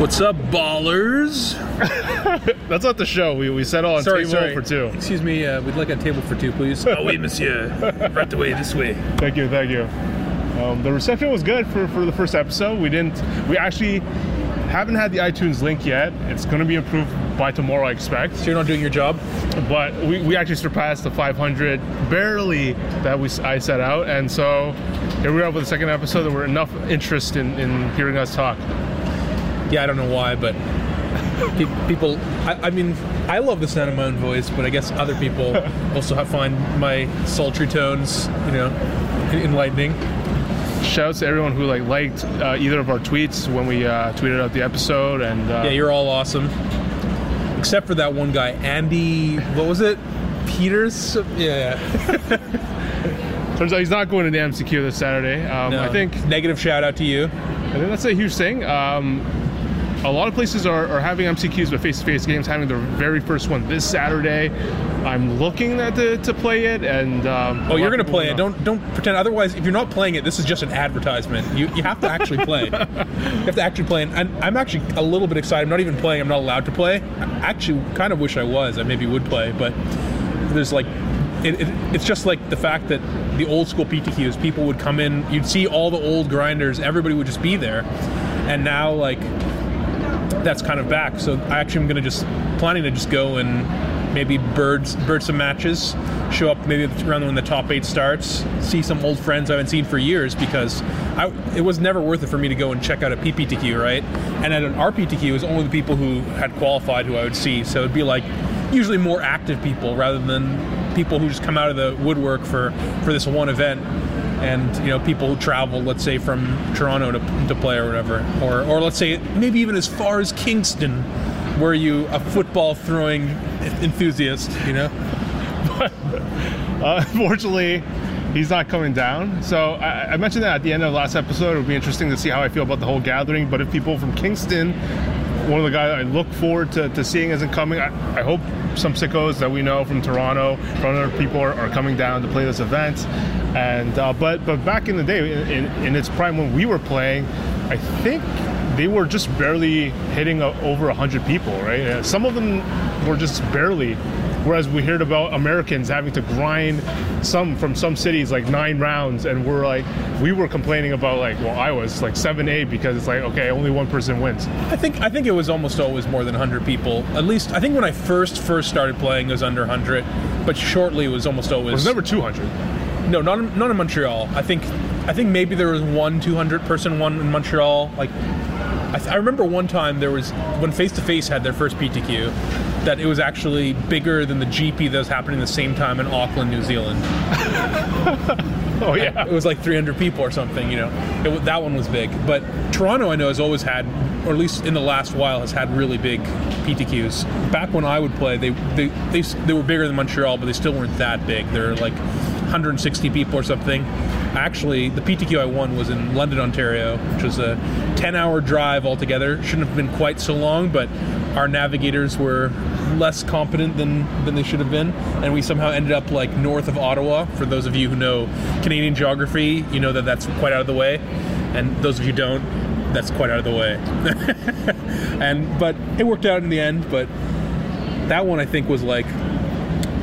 What's up, ballers? That's not the show. We, we settle on Sorry, table sorry. for two. Excuse me, uh, we'd like a table for two, please. oh, oui, monsieur. Right away, this way. Thank you, thank you. Um, the reception was good for, for the first episode. We didn't. We actually haven't had the iTunes link yet. It's going to be improved by tomorrow, I expect. So you're not doing your job? But we, we actually surpassed the 500 barely that we I set out, and so here we are with the second episode. There were enough interest in, in hearing us talk. Yeah, I don't know why, but people. I, I mean, I love the sound of my own voice, but I guess other people also have find my sultry tones, you know, enlightening. Shouts to everyone who like liked uh, either of our tweets when we uh, tweeted out the episode, and uh, Yeah, you're all awesome. Except for that one guy, Andy. What was it? Peters. Yeah. turns out he's not going to the MCQ this Saturday. Um, No. I think negative shout out to you. I think that's a huge thing. Um, a lot of places are, are having MCQs, but face-to-face games having their very first one this Saturday. I'm looking at the, to play it, and um, Oh, you're gonna play it. know. Don't don't pretend. Otherwise, if you're not playing it, this is just an advertisement. You you have to actually play. you have to actually play. And I'm actually a little bit excited. I'm not even playing. I'm not allowed to play. I actually kind of wish I was. I maybe would play, but there's like. It, it, it's just like the fact that the old school PTQs, people would come in, you'd see all the old grinders, everybody would just be there, and now like that's kind of back. So I actually am going to just planning to just go and maybe bird bird some matches, show up maybe around when the top eight starts, see some old friends I haven't seen for years because I, it was never worth it for me to go and check out a PPTQ, right? And at an RPTQ, it was only the people who had qualified who I would see. So it'd be like usually more active people rather than people who just come out of the woodwork for for this one event and you know people who travel let's say from toronto to, to play or whatever or or let's say maybe even as far as kingston where you a football throwing enthusiast you know Uh, unfortunately, he's not coming down. So I, I mentioned that at the end of the last episode. It would be interesting to see how I feel about the whole gathering. But if people from Kingston, one of the guys I look forward to, to seeing isn't coming, I, I hope some sickos that we know from Toronto, from other people are, are coming down to play this event. And uh, but but back in the day, in, in, its prime when we were playing, I think they were just barely hitting uh over 100 people, right? Uh, Some of them were just barely. Whereas we heard about Americans having to grind some from some cities like nine rounds, and we're like, we were complaining about like, well, I was like seven, eight because it's like, okay, only one person wins. i think i think it was almost always more than 100 people at least i think when i first first started playing it was under 100 but shortly it was almost always It was never 200. No, not in, not in Montreal. I think I think maybe there was one 200 person one in Montreal. Like I, th- I remember one time there was when Face to Face had their first PTQ that it was actually bigger than the GP that was happening the same time in Auckland, New Zealand. Oh yeah. It was like 300 people or something. You know, it, that one was big. But Toronto, I know, has always had, or at least in the last while, has had really big PTQs. Back when I would play, they they they, they were bigger than Montreal, but they still weren't that big. They're like 160 people or something. Actually, the PTQ I won was in London, Ontario, which was a 10-hour drive altogether. Shouldn't have been quite so long, but our navigators were less competent than than they should have been, and we somehow ended up like north of Ottawa. For those of you who know Canadian geography, you know that that's quite out of the way, and those of you don't, that's quite out of the way. and but it worked out in the end. But that one I think was like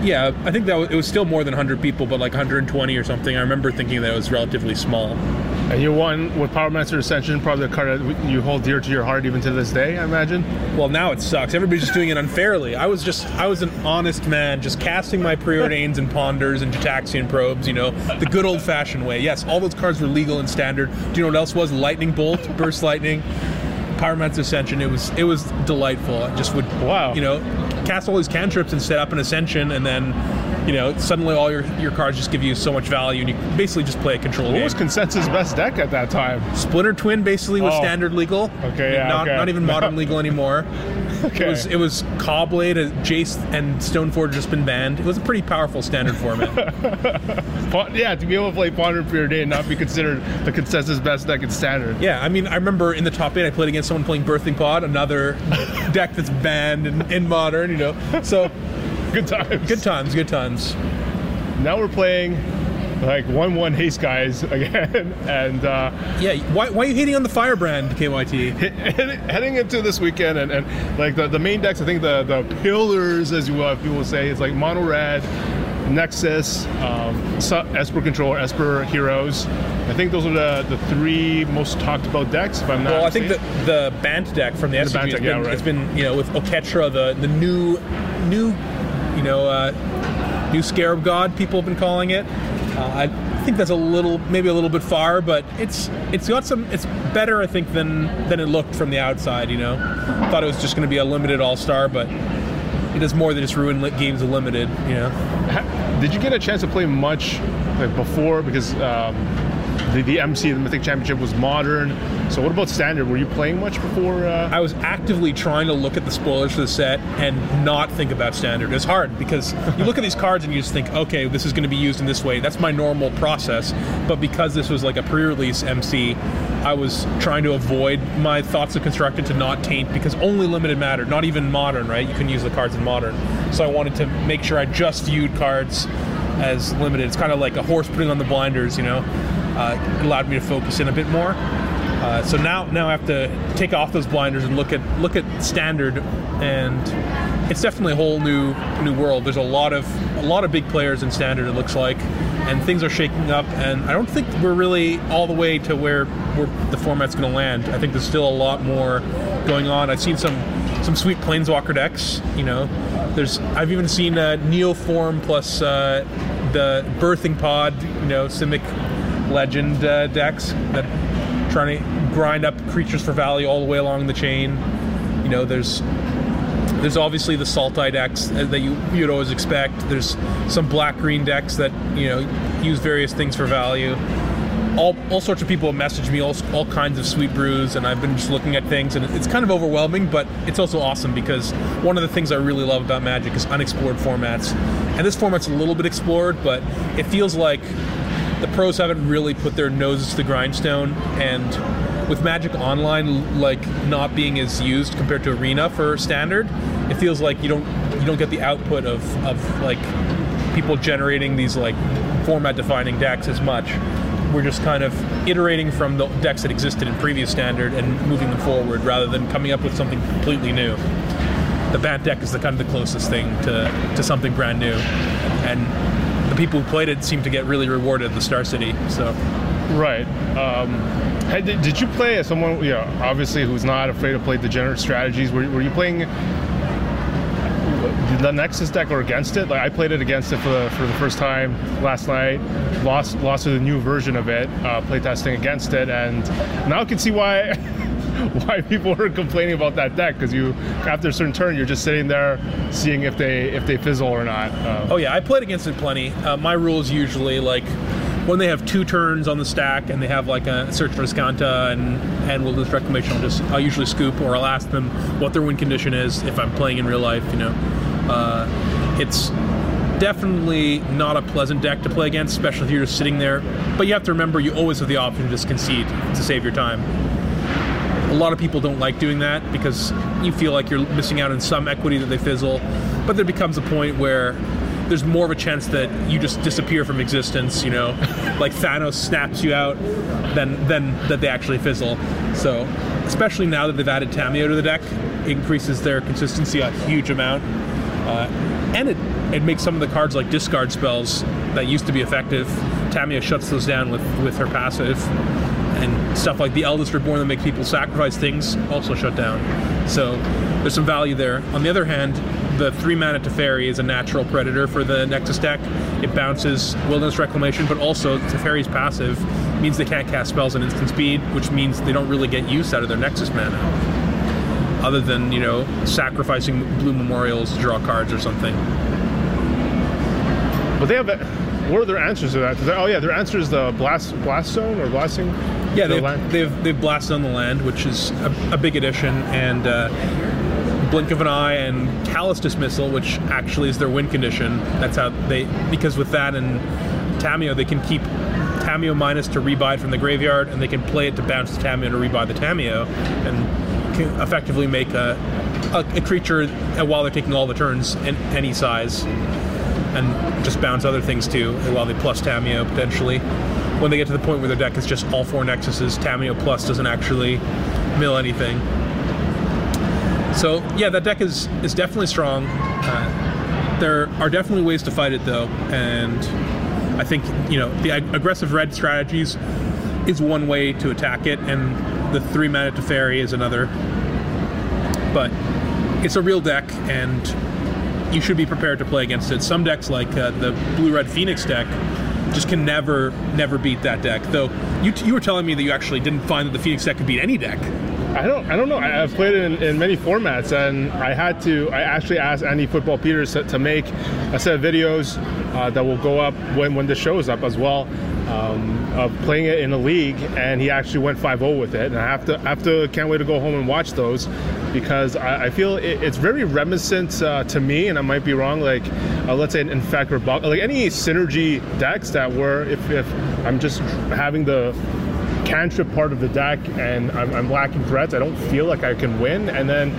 yeah, I think that was, it was still more than 100 people, but like 120 or something. I remember thinking that it was relatively small. And you won with Pyromancer Ascension, probably the card that you hold dear to your heart even to this day, I imagine. Well, now it sucks. Everybody's just doing it unfairly. I was just, I was an honest man, just casting my preordains and ponders and Gitaxian probes, you know, the good old fashioned way. Yes, all those cards were legal and standard. Do you know what else was? Lightning Bolt, Burst Lightning, Pyromancer's Ascension. It was, it was delightful. I just would, Wow. you know, cast all these cantrips and set up an Ascension, and then, you know, suddenly all your, your cards just give you so much value, and you basically just play a control What game. was Consensus best deck at that time? Splinter Twin basically was Oh. standard legal. Okay, yeah, Not, okay. not even modern legal anymore. Okay. It was it was Caw-Blade, uh, Jace, and Stoneforge just been banned. It was a pretty powerful standard format. Yeah, to be able to play Ponder for your day and not be considered the consensus best deck in standard. yeah, I mean, I remember in the top eight, I played against someone playing Birthing Pod, another deck that's banned in, in modern. You know, so Good times. good times, good times. Now we're playing like one one haste guys again, and uh, Yeah, why, why are you hitting on the Firebrand, KYT? heading into this weekend, and, and like the, the main decks, I think the the pillars, as you will, people say, it's like mono red, Nexus, um, Esper Controller, Esper Heroes. I think those are the, the three most talked about decks. If I'm not Well, I think the the Bant deck from the, SCG has deck, been, yeah, right. it's been you know with Oketra, the the new new you know uh, new Scarab God people have been calling it. Uh, I think that's a little maybe a little bit far, but it's it's got some it's better I think than than it looked from the outside. You know, thought it was just going to be a limited All Star, but it does more than just ruin games of limited. You know. Did you get a chance to play much like before? Because um, the, the MC, the Mythic Championship, was modern. So what about standard? Were you playing much before? Uh, I was actively trying to look at the spoilers for the set and not think about standard. It's hard because you look at these cards and you just think, okay, this is going to be used in this way. That's my normal process. But because this was like a pre-release MC, I was trying to avoid my thoughts of constructed to not taint because only limited mattered, not even modern, right? You couldn't use the cards in modern. So I wanted to make sure I just viewed cards as limited. It's kind of like a horse putting on the blinders, you know. Uh, allowed me to focus in a bit more. Uh, so now, now I have to take off those blinders and look at look at standard, and it's definitely a whole new new world. There's a lot of a lot of big players in standard. It looks like, and things are shaking up. And I don't think we're really all the way to where where the format's going to land. I think there's still a lot more going on. I've seen some some sweet planeswalker decks. You know, there's I've even seen uh, Neoform plus uh, the birthing pod. You know, Simic legend uh, decks that trying to grind up creatures for value all the way along the chain. You know, there's there's obviously the Sultai decks that you you'd always expect. There's some black green decks that you know use various things for value. All, all sorts of people have messaged me all, all kinds of sweet brews and I've been just looking at things and it's kind of overwhelming but it's also awesome because one of the things I really love about Magic is unexplored formats and this format's a little bit explored but it feels like the pros haven't really put their noses to the grindstone and with magic online like not being as used compared to arena for standard it feels like you don't you don't get the output of of like people generating these like format defining decks as much. We're just kind of iterating from the decks that existed in previous standard and moving them forward rather than coming up with something completely new. The Bant deck is the kind of the closest thing to, to something brand new. And people who played it seem to get really rewarded the Star City. So Right. Um, had- did, you play as someone, know, obviously who's not afraid to play degenerate strategies? Were, were you playing the Nexus deck or against it? Like I played it against it for the, for the first time last night. Lost lost to the new version of it. Uh, playtesting against it, and now I can see why. Why people were complaining about that deck because you, after a certain turn, you're just sitting there seeing if they if they fizzle or not. Uh, Oh yeah, I played against it plenty. Uh, my rule is usually like when they have two turns on the stack and they have like a search for Azcanta and and will Wilderness Reclamation, I'll just I'll usually scoop or I'll ask them what their win condition is if I'm playing in real life. You know, uh, it's definitely not a pleasant deck to play against, especially if you're just sitting there. But you have to remember you always have the option to just concede to save your time. A lot of people don't like doing that because you feel like you're missing out on some equity that they fizzle. But there becomes a point where there's more of a chance that you just disappear from existence, you know, like Thanos snaps you out than than that they actually fizzle. So, especially now that they've added Tamiyo to the deck, increases their consistency a huge amount. Uh, and it, it makes some of the cards like discard spells that used to be effective. Tamiyo shuts those down with, with her passive. Stuff like the Eldest Reborn that makes people sacrifice things also shut down. So there's some value there. On the other hand, the three mana Teferi is a natural predator for the Nexus deck. It bounces Wilderness Reclamation, but also Teferi's passive means they can't cast spells at instant speed, which means they don't really get use out of their Nexus mana other than you know sacrificing blue memorials to draw cards or something. But they have. What are their answers to that? Oh yeah, their answer is the blast blast zone or blasting. Yeah, they've, land? they've they've blasted on the land, which is a, a big addition, and uh, blink of an eye and callous dismissal, which actually is their win condition. That's how they because with that and Tamiyo, they can keep Tamiyo minus to rebuy from the graveyard, and they can play it to bounce the Tamiyo to rebuy the Tamiyo, and can effectively make a a, a creature while they're taking all the turns in any size. and just bounce other things too while they plus Tamiyo potentially. When they get to the point where their deck is just all four Nexuses, Tamiyo plus doesn't actually mill anything. So yeah, that deck is is definitely strong. Uh, there are definitely ways to fight it though, and I think you know the ag- aggressive red strategies is one way to attack it, and the three mana Teferi is another. But it's a real deck, and you should be prepared to play against it. Some decks, like uh, the blue red Phoenix deck, just can never never beat that deck. Though you you were telling me that you actually didn't find that the Phoenix deck could beat any deck. I don't. I don't know. I, I've played it in, in many formats, and I had to. I actually asked Andy Football Peters to, to make a set of videos uh, that will go up when when the show is up as well. Um, of playing it in a league, and he actually went 5-0 with it. And I have to, have to, can't wait to go home and watch those because I, I feel it, it's very reminiscent uh, to me, and I might be wrong. Like, uh, let's say an Infect Buck, like any synergy decks that were, if, if I'm just having the cantrip part of the deck and I'm, I'm, lacking threats, I don't feel like I can win. And then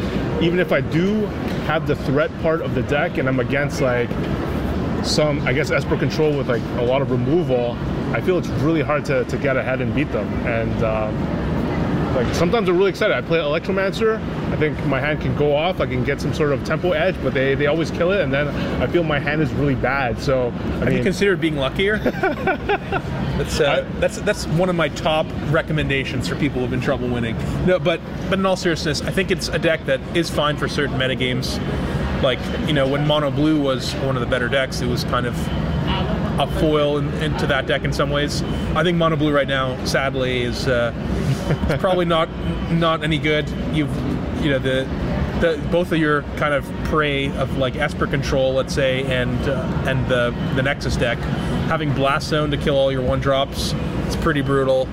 even if I do have the threat part of the deck and I'm against like some, I guess, Esper control with like a lot of removal, I feel it's really hard to, to get ahead and beat them. And um, like sometimes I'm really excited. I play Electromancer. I think my hand can go off. I can get some sort of tempo edge, but they, they always kill it, and then I feel my hand is really bad. So I Have mean, you considered being luckier? that's uh, that's that's one of my top recommendations for people who've been trouble winning. No, but but in all seriousness, I think it's a deck that is fine for certain metagames. Like you know, when Mono Blue was one of the better decks, it was kind of a foil in, into that deck in some ways. I think Mono Blue right now, sadly, is uh, probably not not any good. You've you know the the, both of your kind of prey of like Esper control, let's say, and uh, and the the Nexus deck, having Blast Zone to kill all your one drops, it's pretty brutal.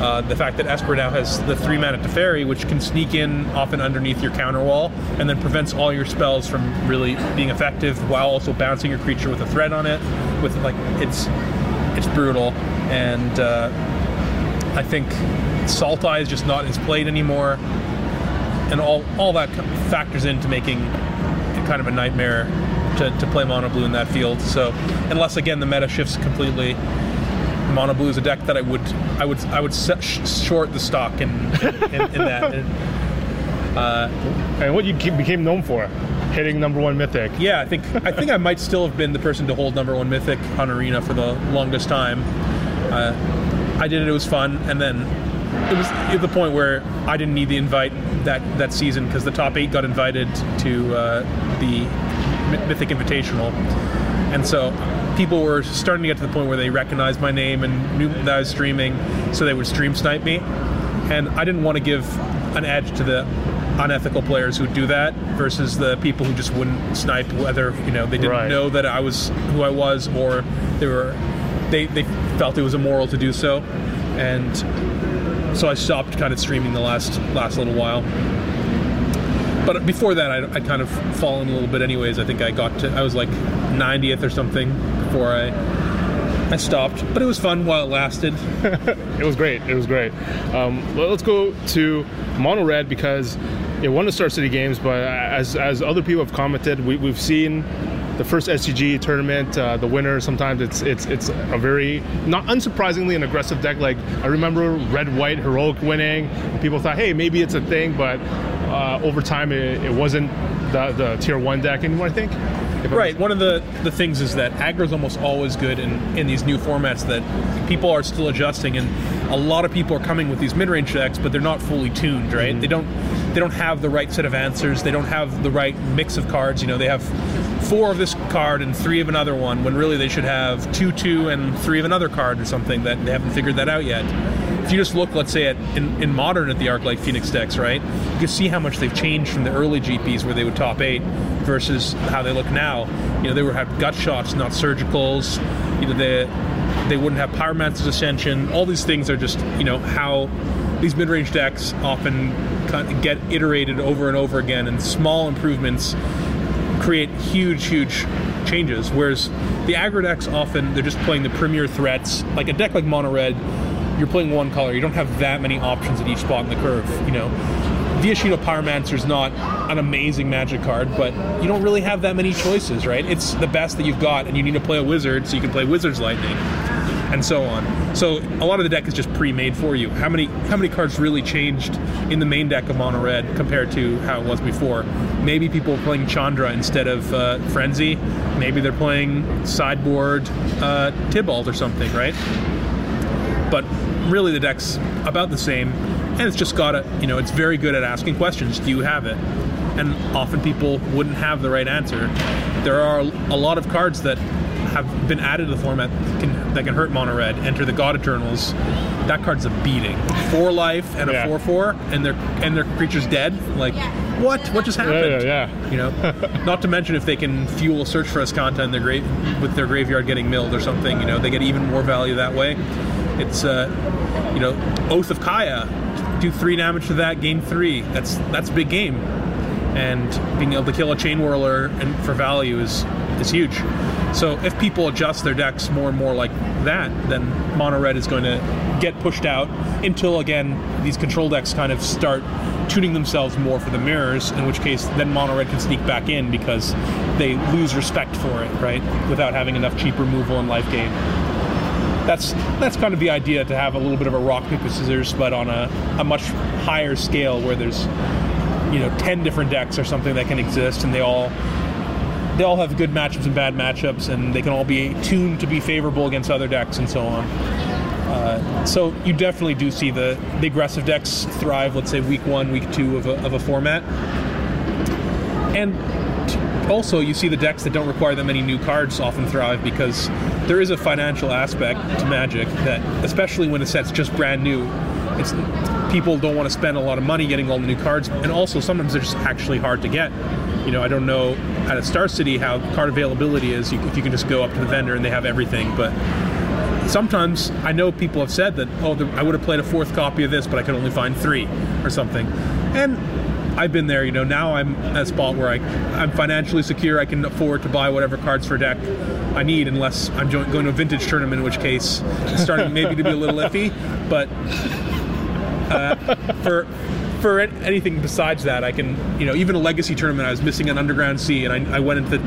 Uh, the fact that Esper now has the three mana Teferi, which can sneak in often underneath your counter wall, and then prevents all your spells from really being effective, while also bouncing your creature with a threat on it. With like it's it's brutal, and uh, I think Sultai is just not as played anymore and all all that factors into making it kind of a nightmare to, to play mono blue in that field. So unless again the meta shifts completely, mono blue is a deck that I would I would I would short the stock in in, in, in that. And, uh, and what you became known for, hitting number one mythic. Yeah, I think I think I might still have been the person to hold number one mythic on arena for the longest time. Uh, I did it; it was fun, and then it was at the point where I didn't need the invite that that season because the top eight got invited to uh, the Mythic Invitational, and so people were starting to get to the point where they recognized my name and knew that I was streaming, so they would stream snipe me, and I didn't want to give an edge to the unethical players who do that versus the people who just wouldn't snipe whether you know they didn't right. know that I was who I was or they were they, they felt it was immoral to do so and so I stopped kind of streaming the last last little while. But before that, I'd, I'd, kind of fallen a little bit. Anyways, I think I got to I was like 90th or something before I I stopped. But it was fun while it lasted. it was great. It was great. Um, let's go to Mono Red because it won the Star City Games. But as as other people have commented, we, we've seen the first SCG tournament, uh, the winner. Sometimes it's it's it's a very not unsurprisingly an aggressive deck. Like I remember red white heroic winning. people thought, hey, maybe it's a thing, but uh, over time it, it wasn't the, the tier one deck anymore. I think. Right. One of the, the things is that aggro is almost always good in, in these new formats that people are still adjusting, and a lot of people are coming with these mid range decks, but they're not fully tuned. Right. Mm-hmm. They don't they don't have the right set of answers. They don't have the right mix of cards. You know, they have four of this card and three of another one, when really they should have two, two, and three of another card or something that they haven't figured that out yet. If you just look, let's say, at in, in modern at the Arclight Phoenix decks, right, you can see how much they've changed from the early GPs where they would top eight versus how they look now. You know, they would have gut shots, not surgicals. You know, they they wouldn't have Pyromancer's Ascension. All these things are just, you know, how these mid-range decks often get iterated over and over again, and small improvements create huge, huge changes. Whereas the aggro decks often they're just playing the premier threats. Like a deck like Mono Red, you're playing one color. You don't have that many options at each spot in the curve. You know, Viashino Pyromancer is not an amazing magic card, but you don't really have that many choices, right? It's the best that you've got, and you need to play a wizard so you can play Wizard's Lightning, and so on. So a lot of the deck is just pre-made for you. How many how many cards really changed in the main deck of Mono Red compared to how it was before? Maybe people are playing Chandra instead of uh, Frenzy. Maybe they're playing sideboard uh, Tibalt or something, right? But really, the deck's about the same and it's just got a you know it's very good at asking questions. Do you have it? And often people wouldn't have the right answer. There are a lot of cards that have been added to the format that can, that can hurt mono red. Enter the god eternals that card's a beating. Four life and a Yeah. four four and their and their creature's dead? Like what? What just happened Yeah, yeah, you know? Not to mention if they can fuel search for Azcanta and their grave with their graveyard getting milled or something you know they get even more value that way it's uh you know oath of kaya do three damage to that gain three. That's that's a big game. And being able to kill a chain whirler and for value is is huge. So if people adjust their decks more and more like that then mono red is going to get pushed out until again these control decks kind of start tuning themselves more for the mirrors in which case then mono red can sneak back in because they lose respect for it right? Without having enough cheap removal and life gain that's that's kind of the idea to have a little bit of a rock paper scissors but on a, a much higher scale where there's you know 10 different decks or something that can exist and they all they all have good matchups and bad matchups and they can all be tuned to be favorable against other decks and so on. Uh, so you definitely do see the, the aggressive decks thrive let's say week one week two of a, of a format. And also you see the decks that don't require that many new cards often thrive because there is a financial aspect to magic that especially when a set's just brand new it's people don't want to spend a lot of money getting all the new cards and also sometimes they're just actually hard to get you know i don't know at a star city how card availability is if you can just go up to the vendor and they have everything but sometimes I know people have said that, oh, I would have played a fourth copy of this, but I could only find three or something. And I've been there, you know. Now I'm at a spot where I, I'm financially secure. I can afford to buy whatever cards for deck I need, unless I'm jo- going to a vintage tournament, in which case it's starting maybe to be a little iffy. But uh, for for anything besides that, I can, you know, even a legacy tournament, I was missing an underground sea, and I, I went into,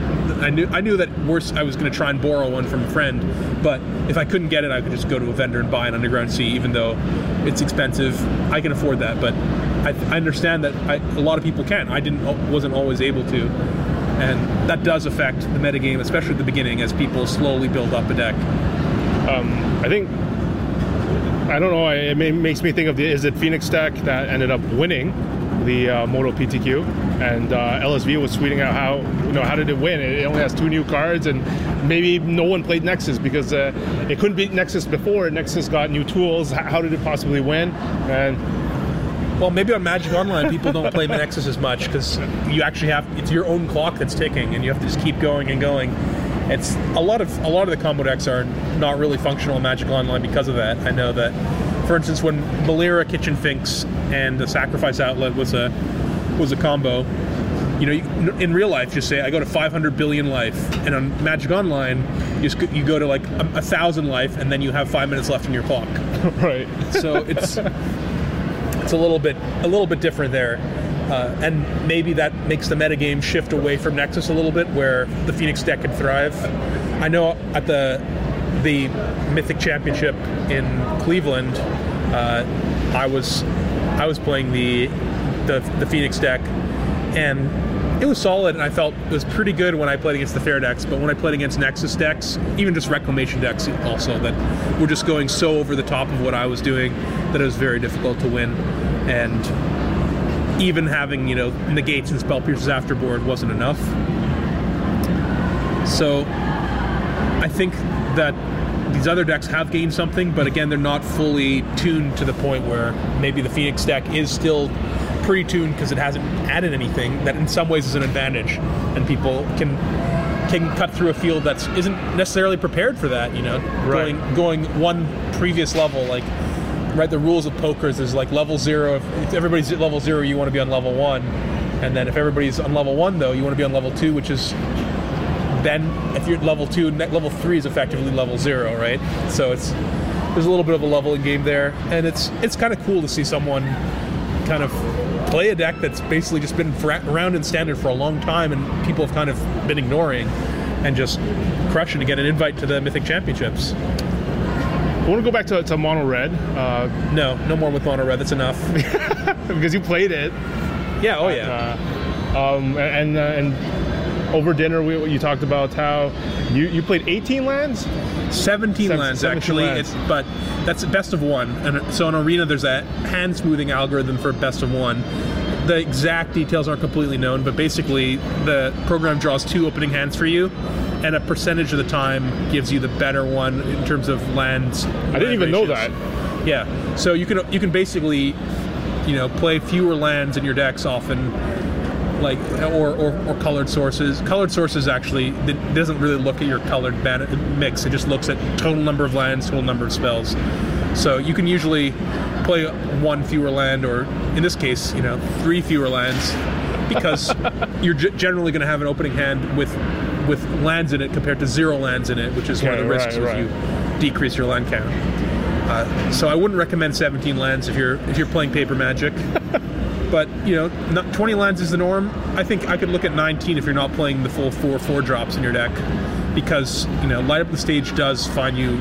I knew, I knew that worse, I was going to try and borrow one from a friend, but if I couldn't get it, I could just go to a vendor and buy an underground sea, even though it's expensive. I can afford that, but I, I understand that I, a lot of people can. I didn't, wasn't always able to, and that does affect the metagame, especially at the beginning, as people slowly build up a deck. I think I don't know. It makes me think of the is it Phoenix deck that ended up winning the uh, Moto PTQ, and uh, LSV was tweeting out how you know how did it win? It only has two new cards, and maybe no one played Nexus because uh, it couldn't beat Nexus before. Nexus got new tools. How did it possibly win? And Well, maybe on Magic Online, people don't play Nexus as much because you actually have it's your own clock that's ticking, and you have to just keep going and going. It's a lot of a lot of the combo decks are not really functional in Magic Online because of that. I know that, for instance, when Melira Kitchen Finks and the Sacrifice Outlet was a was a combo, you know, you, in real life, just say I go to 500 billion life, and on Magic Online, you just, you go to like a, a thousand life, and then you have five minutes left in your clock right, so it's a little bit a little bit different there uh, and maybe that makes the metagame shift away from Nexus a little bit where the Phoenix deck can thrive I know at the the Mythic Championship in Cleveland uh, I was I was playing the the, the Phoenix deck and it was solid and I felt it was pretty good when I played against the fair decks, but when I played against Nexus decks, even just reclamation decks also that were just going so over the top of what I was doing that it was very difficult to win. And even having, you know, negates and spell pierces afterboard wasn't enough. So I think that these other decks have gained something, but again, they're not fully tuned to the point where maybe the Phoenix deck is still pre-tuned because it hasn't added anything that in some ways is an advantage, and people can can cut through a field that isn't necessarily prepared for that. You know, Right. going going one previous level like. Right, the rules of pokers is like level zero. If, everybody's at level zero, you want to be on level one, and then if everybody's on level one, though, you want to be on level two, which is then if you're at level two, level three is effectively level zero, right? So it's there's a little bit of a leveling game there, and it's it's kind of cool to see someone kind of play a deck that's basically just been around in standard for a long time and people have kind of been ignoring, and just crushing to get an invite to the Mythic Championships. I want to go back to, to mono red uh, No, no more with mono red. That's enough. because you played it. yeah. Oh yeah. Uh, um, and uh, and over dinner we, you talked about how you, you played 18 lands. 17 Seven- lands 17 actually lands. it's but that's best of one and so in arena there's a hand smoothing algorithm for best of one the exact details aren't completely known but basically the program draws two opening hands for you and a percentage of the time gives you the better one in terms of lands I didn't even know that. yeah. So you can you can basically you know play fewer lands in your decks often like or, or, or colored sources. Colored sources actually doesn't really look at your colored mix. It just looks at total number of lands total number of spells so you can usually play one fewer land or in this case you know three fewer lands because you're g- generally going to have an opening hand with with lands in it compared to zero lands in it which is one of the risks right, if right. you decrease your land count uh, so I wouldn't recommend 17 lands if you're if you're playing paper magic but you know, not 20 lands is the norm. I think I could look at 19 if you're not playing the full four four drops in your deck, because you know, light up the stage does find you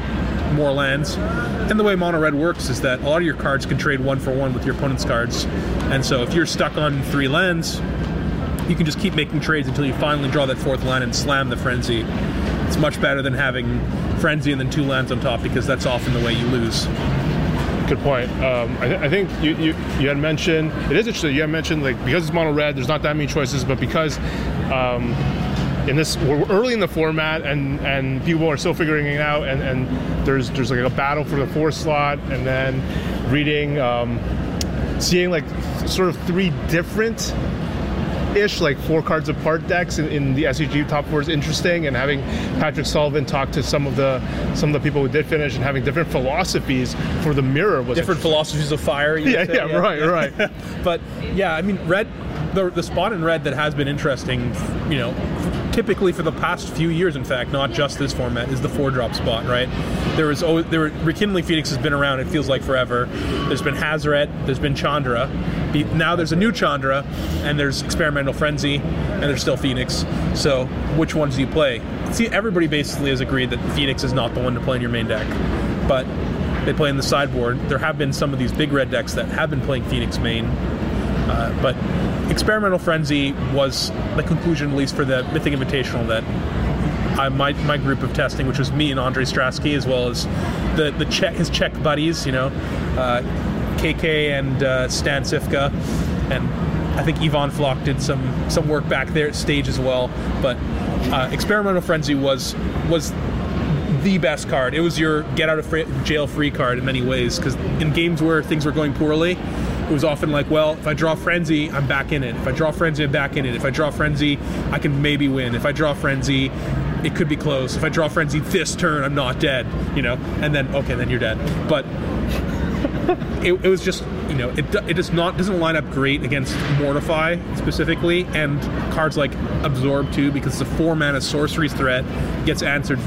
more lands. And the way mono red works is that a lot of your cards can trade one for one with your opponent's cards, and so if you're stuck on three lands, you can just keep making trades until you finally draw that fourth land and slam the frenzy. It's much better than having frenzy and then two lands on top because that's often the way you lose. Good point. Um, I, th- I think you, you you had mentioned it is interesting. You had mentioned like because it's mono red, there's not that many choices, but because um, in this we're early in the format and and people are still figuring it out, and and there's there's like a battle for the fourth slot, and then reading, um, seeing like sort of three different ish like four cards apart decks in, in the SCG top four is interesting and having Patrick Sullivan talk to some of the some of the people who did finish and having different philosophies for the mirror was different philosophies of fire. you Yeah, would yeah, right, right. but yeah, I mean, red, the the spot in red that has been interesting, you know, typically for the past few years, in fact, not just this format, is the four drop spot, right? There was there Rekindling Phoenix has been around. It feels like forever. There's been Hazaret. There's been Chandra. Now there's a new Chandra, and there's Experimental Frenzy, and there's still Phoenix. So which ones do you play? See, everybody basically has agreed that Phoenix is not the one to play in your main deck, but they play in the sideboard. There have been some of these big red decks that have been playing Phoenix main, uh, but Experimental Frenzy was the conclusion, at least for the Mythic Invitational, that I, my, my group of testing, which was me and Andre Strasky, as well as the, the Czech, his Czech buddies, you know, uh, KK and uh, Stan Cifka, and I think Ivan Floch did some some work back there at stage as well. But uh, Experimental Frenzy was was the best card. It was your get out of jail free card in many ways because in games where things were going poorly, it was often like, well, if I draw Frenzy, I'm back in it. If I draw Frenzy, I'm back in it. If I draw Frenzy, I can maybe win. If I draw Frenzy, it could be close. If I draw Frenzy this turn, I'm not dead, you know? And then, okay, then you're dead. But it, it was just you know it, it does not doesn't line up great against mortify specifically and cards like absorb too because the four mana sorcery threat gets answered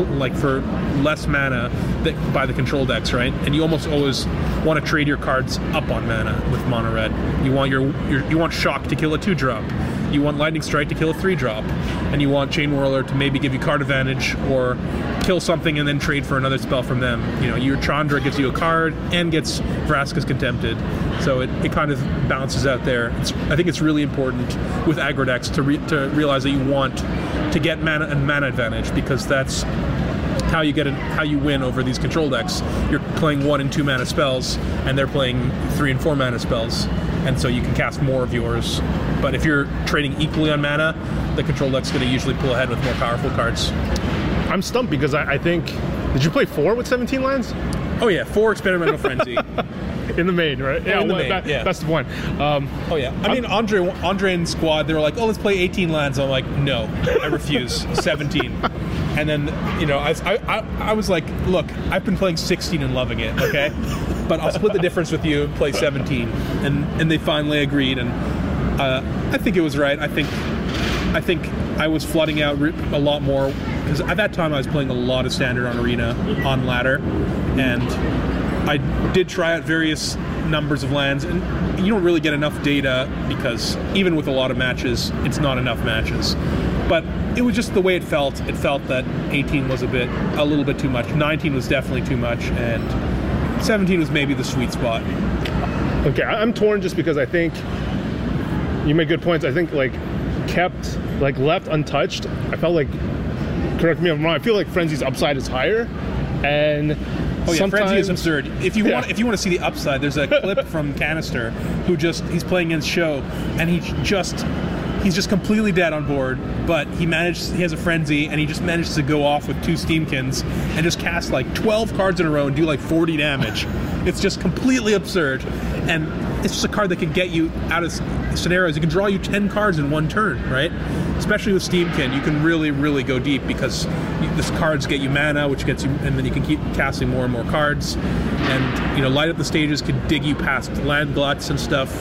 like for less mana that, by the control decks right and you almost always want to trade your cards up on mana with mono red you want your, your you want shock to kill a two drop you want lightning strike to kill a three drop and you want chain whirler to maybe give you card advantage or kill something and then trade for another spell from them. You know, your Chandra gives you a card and gets Vraska's Contempted. So it, it kind of balances out there. It's, I think it's really important with aggro decks to, re, to realize that you want to get mana and mana advantage because that's how you get an, how you win over these control decks. You're playing one and two mana spells, and they're playing three and four mana spells, and so you can cast more of yours. But if you're trading equally on mana, the control deck's going to usually pull ahead with more powerful cards. I'm stumped because I, I think did you play four with 17 lands Oh yeah, four experimental frenzy. in the main, right? in the well, main, that- yeah. That's the point. Um, Oh yeah. I mean, Andre, Andre and squad, they were like, "Oh, let's play 18 lands." I'm like, "No, I refuse. 17." And then, you know, I, I, I, I was like, "Look, I've been playing 16 and loving it. Okay, but I'll split the difference with you and play 17." And and they finally agreed, and uh, I think it was right. I think, I think I was flooding out a lot more because at that time I was playing a lot of standard on arena on ladder, and I did try out various numbers of lands, and you don't really get enough data because even with a lot of matches, it's not enough matches. But it was just the way it felt. It felt that 18 was a bit, a little bit too much. 19 was definitely too much, and 17 was maybe the sweet spot. Okay, I'm torn just because I think you make good points. I think like kept like left untouched. I felt like correct me if I'm wrong. I feel like Frenzy's upside is higher, and Oh yeah, Frenzy is absurd. If you Yeah. want, if you want to see the upside, there's a clip from Kanister who just he's playing against Show, and he just he's just completely dead on board. But he managed. He has a frenzy, and he just manages to go off with two Steamkins and just cast like 12 cards in a row and do like 40 damage. It's just completely absurd, and it's just a card that can get you out of scenarios. It can draw you 10 cards in one turn, right? Especially with Steamkin, you can really, really go deep because you, this cards get you mana, which gets you, and then you can keep casting more and more cards. And you know, light up the stages can dig you past land gluts and stuff.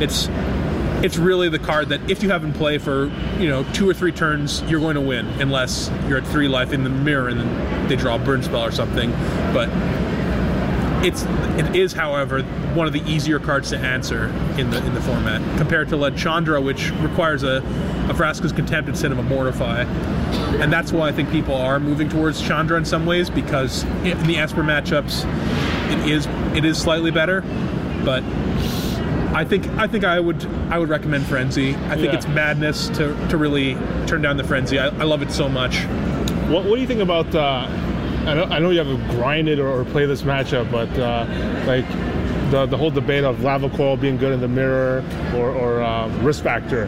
It's it's really the card that if you have in play for you know two or three turns, you're going to win unless you're at three life in the mirror and then they draw a burn spell or something. But it's it is, however, one of the easier cards to answer in the in the format compared to like Chandra, which requires a a Vraska's Contempt instead of a Mortify, and that's why I think people are moving towards Chandra in some ways because in the Esper matchups, it is it is slightly better, but I think I think I would I would recommend Frenzy. I think Yeah. it's madness to, to really turn down the Frenzy. I, I love it so much. What, what do you think about? Uh, I know I know you haven't grinded or, or play this matchup, but uh, like the the whole debate of lava coil being good in the mirror or, or um, risk factor.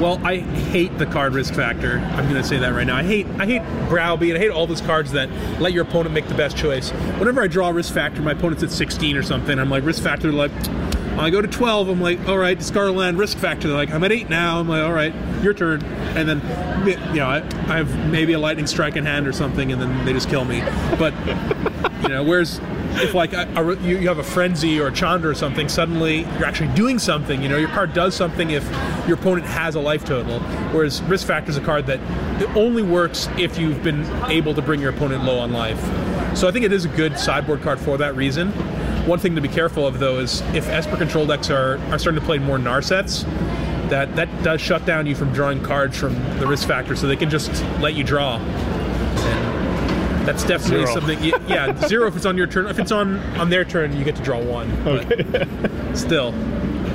Well, I hate the card risk factor. I'm going to say that right now. I hate I hate Browbeat. I hate all those cards that let your opponent make the best choice. Whenever I draw risk factor, my opponent's at 16 or something. I'm like risk factor. Like, I go to 12. I'm like, all right, discard land risk factor. They're like, I'm at eight now. I'm like, all right, your turn. And then, you know, I, I have maybe a lightning strike in hand or something, and then they just kill me. But you know, whereas if like a, a, you, you have a frenzy or a chandra or something, suddenly you're actually doing something. You know, your card does something if your opponent has a life total. Whereas risk factor is a card that only works if you've been able to bring your opponent low on life. So I think it is a good sideboard card for that reason. One thing to be careful of though is if Esper control decks are, are starting to play more Nar sets, that that does shut down you from drawing cards from the risk factor, so they can just let you draw. And that's definitely Zero. something. y- Yeah, zero if it's on your turn. If it's on on their turn, you get to draw one. But still,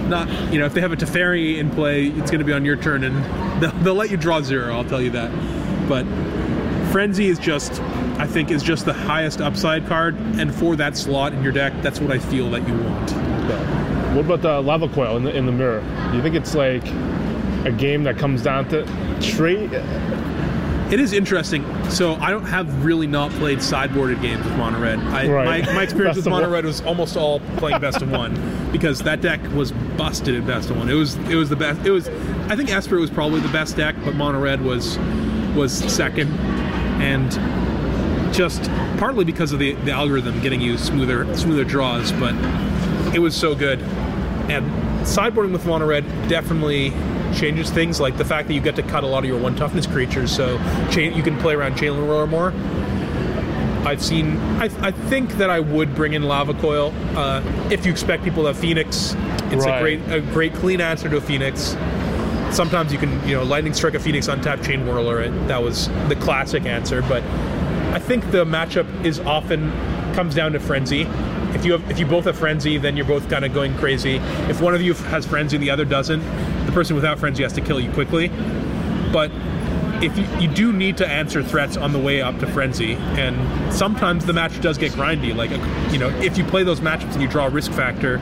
not you know if they have a Teferi in play, it's going to be on your turn, and they'll, they'll let you draw zero. I'll tell you that. But Frenzy is just, I think, is just the highest upside card, and for that slot in your deck, that's what I feel that you want. What about the lava coil in the in the mirror? Do you think it's like a game that comes down to trade? It is interesting. So I don't have really not played sideboarded games with Mono Red. I, Right. my, my experience with Mono Red was almost all playing best of one because that deck was busted at best of one. It was it was the best. It was I think Esper was probably the best deck, but Mono Red was was second, and just partly because of the, the algorithm getting you smoother smoother draws, but it was so good. And sideboarding with Mono Red definitely changes things, like the fact that you get to cut a lot of your one toughness creatures, so chain, you can play around Chain Whirler more. I've seen. I, I think that I would bring in Lava Coil uh, if you expect people to have Phoenix. It's Right. a great, a great clean answer to a Phoenix. Sometimes you can, you know, Lightning Strike a Phoenix, untap Chain Whirler it. That was the classic answer. But I think the matchup is often comes down to Frenzy. If you have, if you both have Frenzy, then you're both kind of going crazy. If one of you has Frenzy and the other doesn't, the person without Frenzy has to kill you quickly. But if you, you do need to answer threats on the way up to frenzy, and sometimes the match does get grindy. Like, you know, if you play those matchups and you draw a risk factor,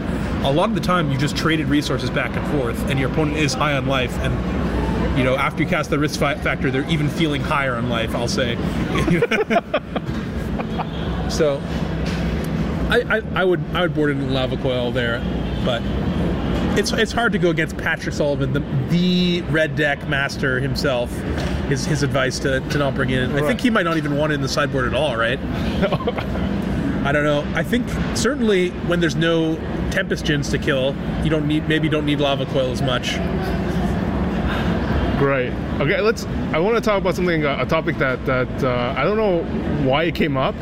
a lot of the time you just traded resources back and forth, and your opponent is high on life, and you know, after you cast the risk factor, they're even feeling higher on life. I'll say. so, I, I, I would I would board in lava coil there, but it's it's hard to go against Patrick Sullivan, the the red deck master himself. His his advice to, to not bring in. I think he might not even want it in the sideboard at all, right? I don't know. I think certainly when there's no Tempest Djinns to kill, you don't need maybe don't need lava coil as much. Great. Okay, let's. I want to talk about something, uh, a topic that that uh, I don't know why it came up,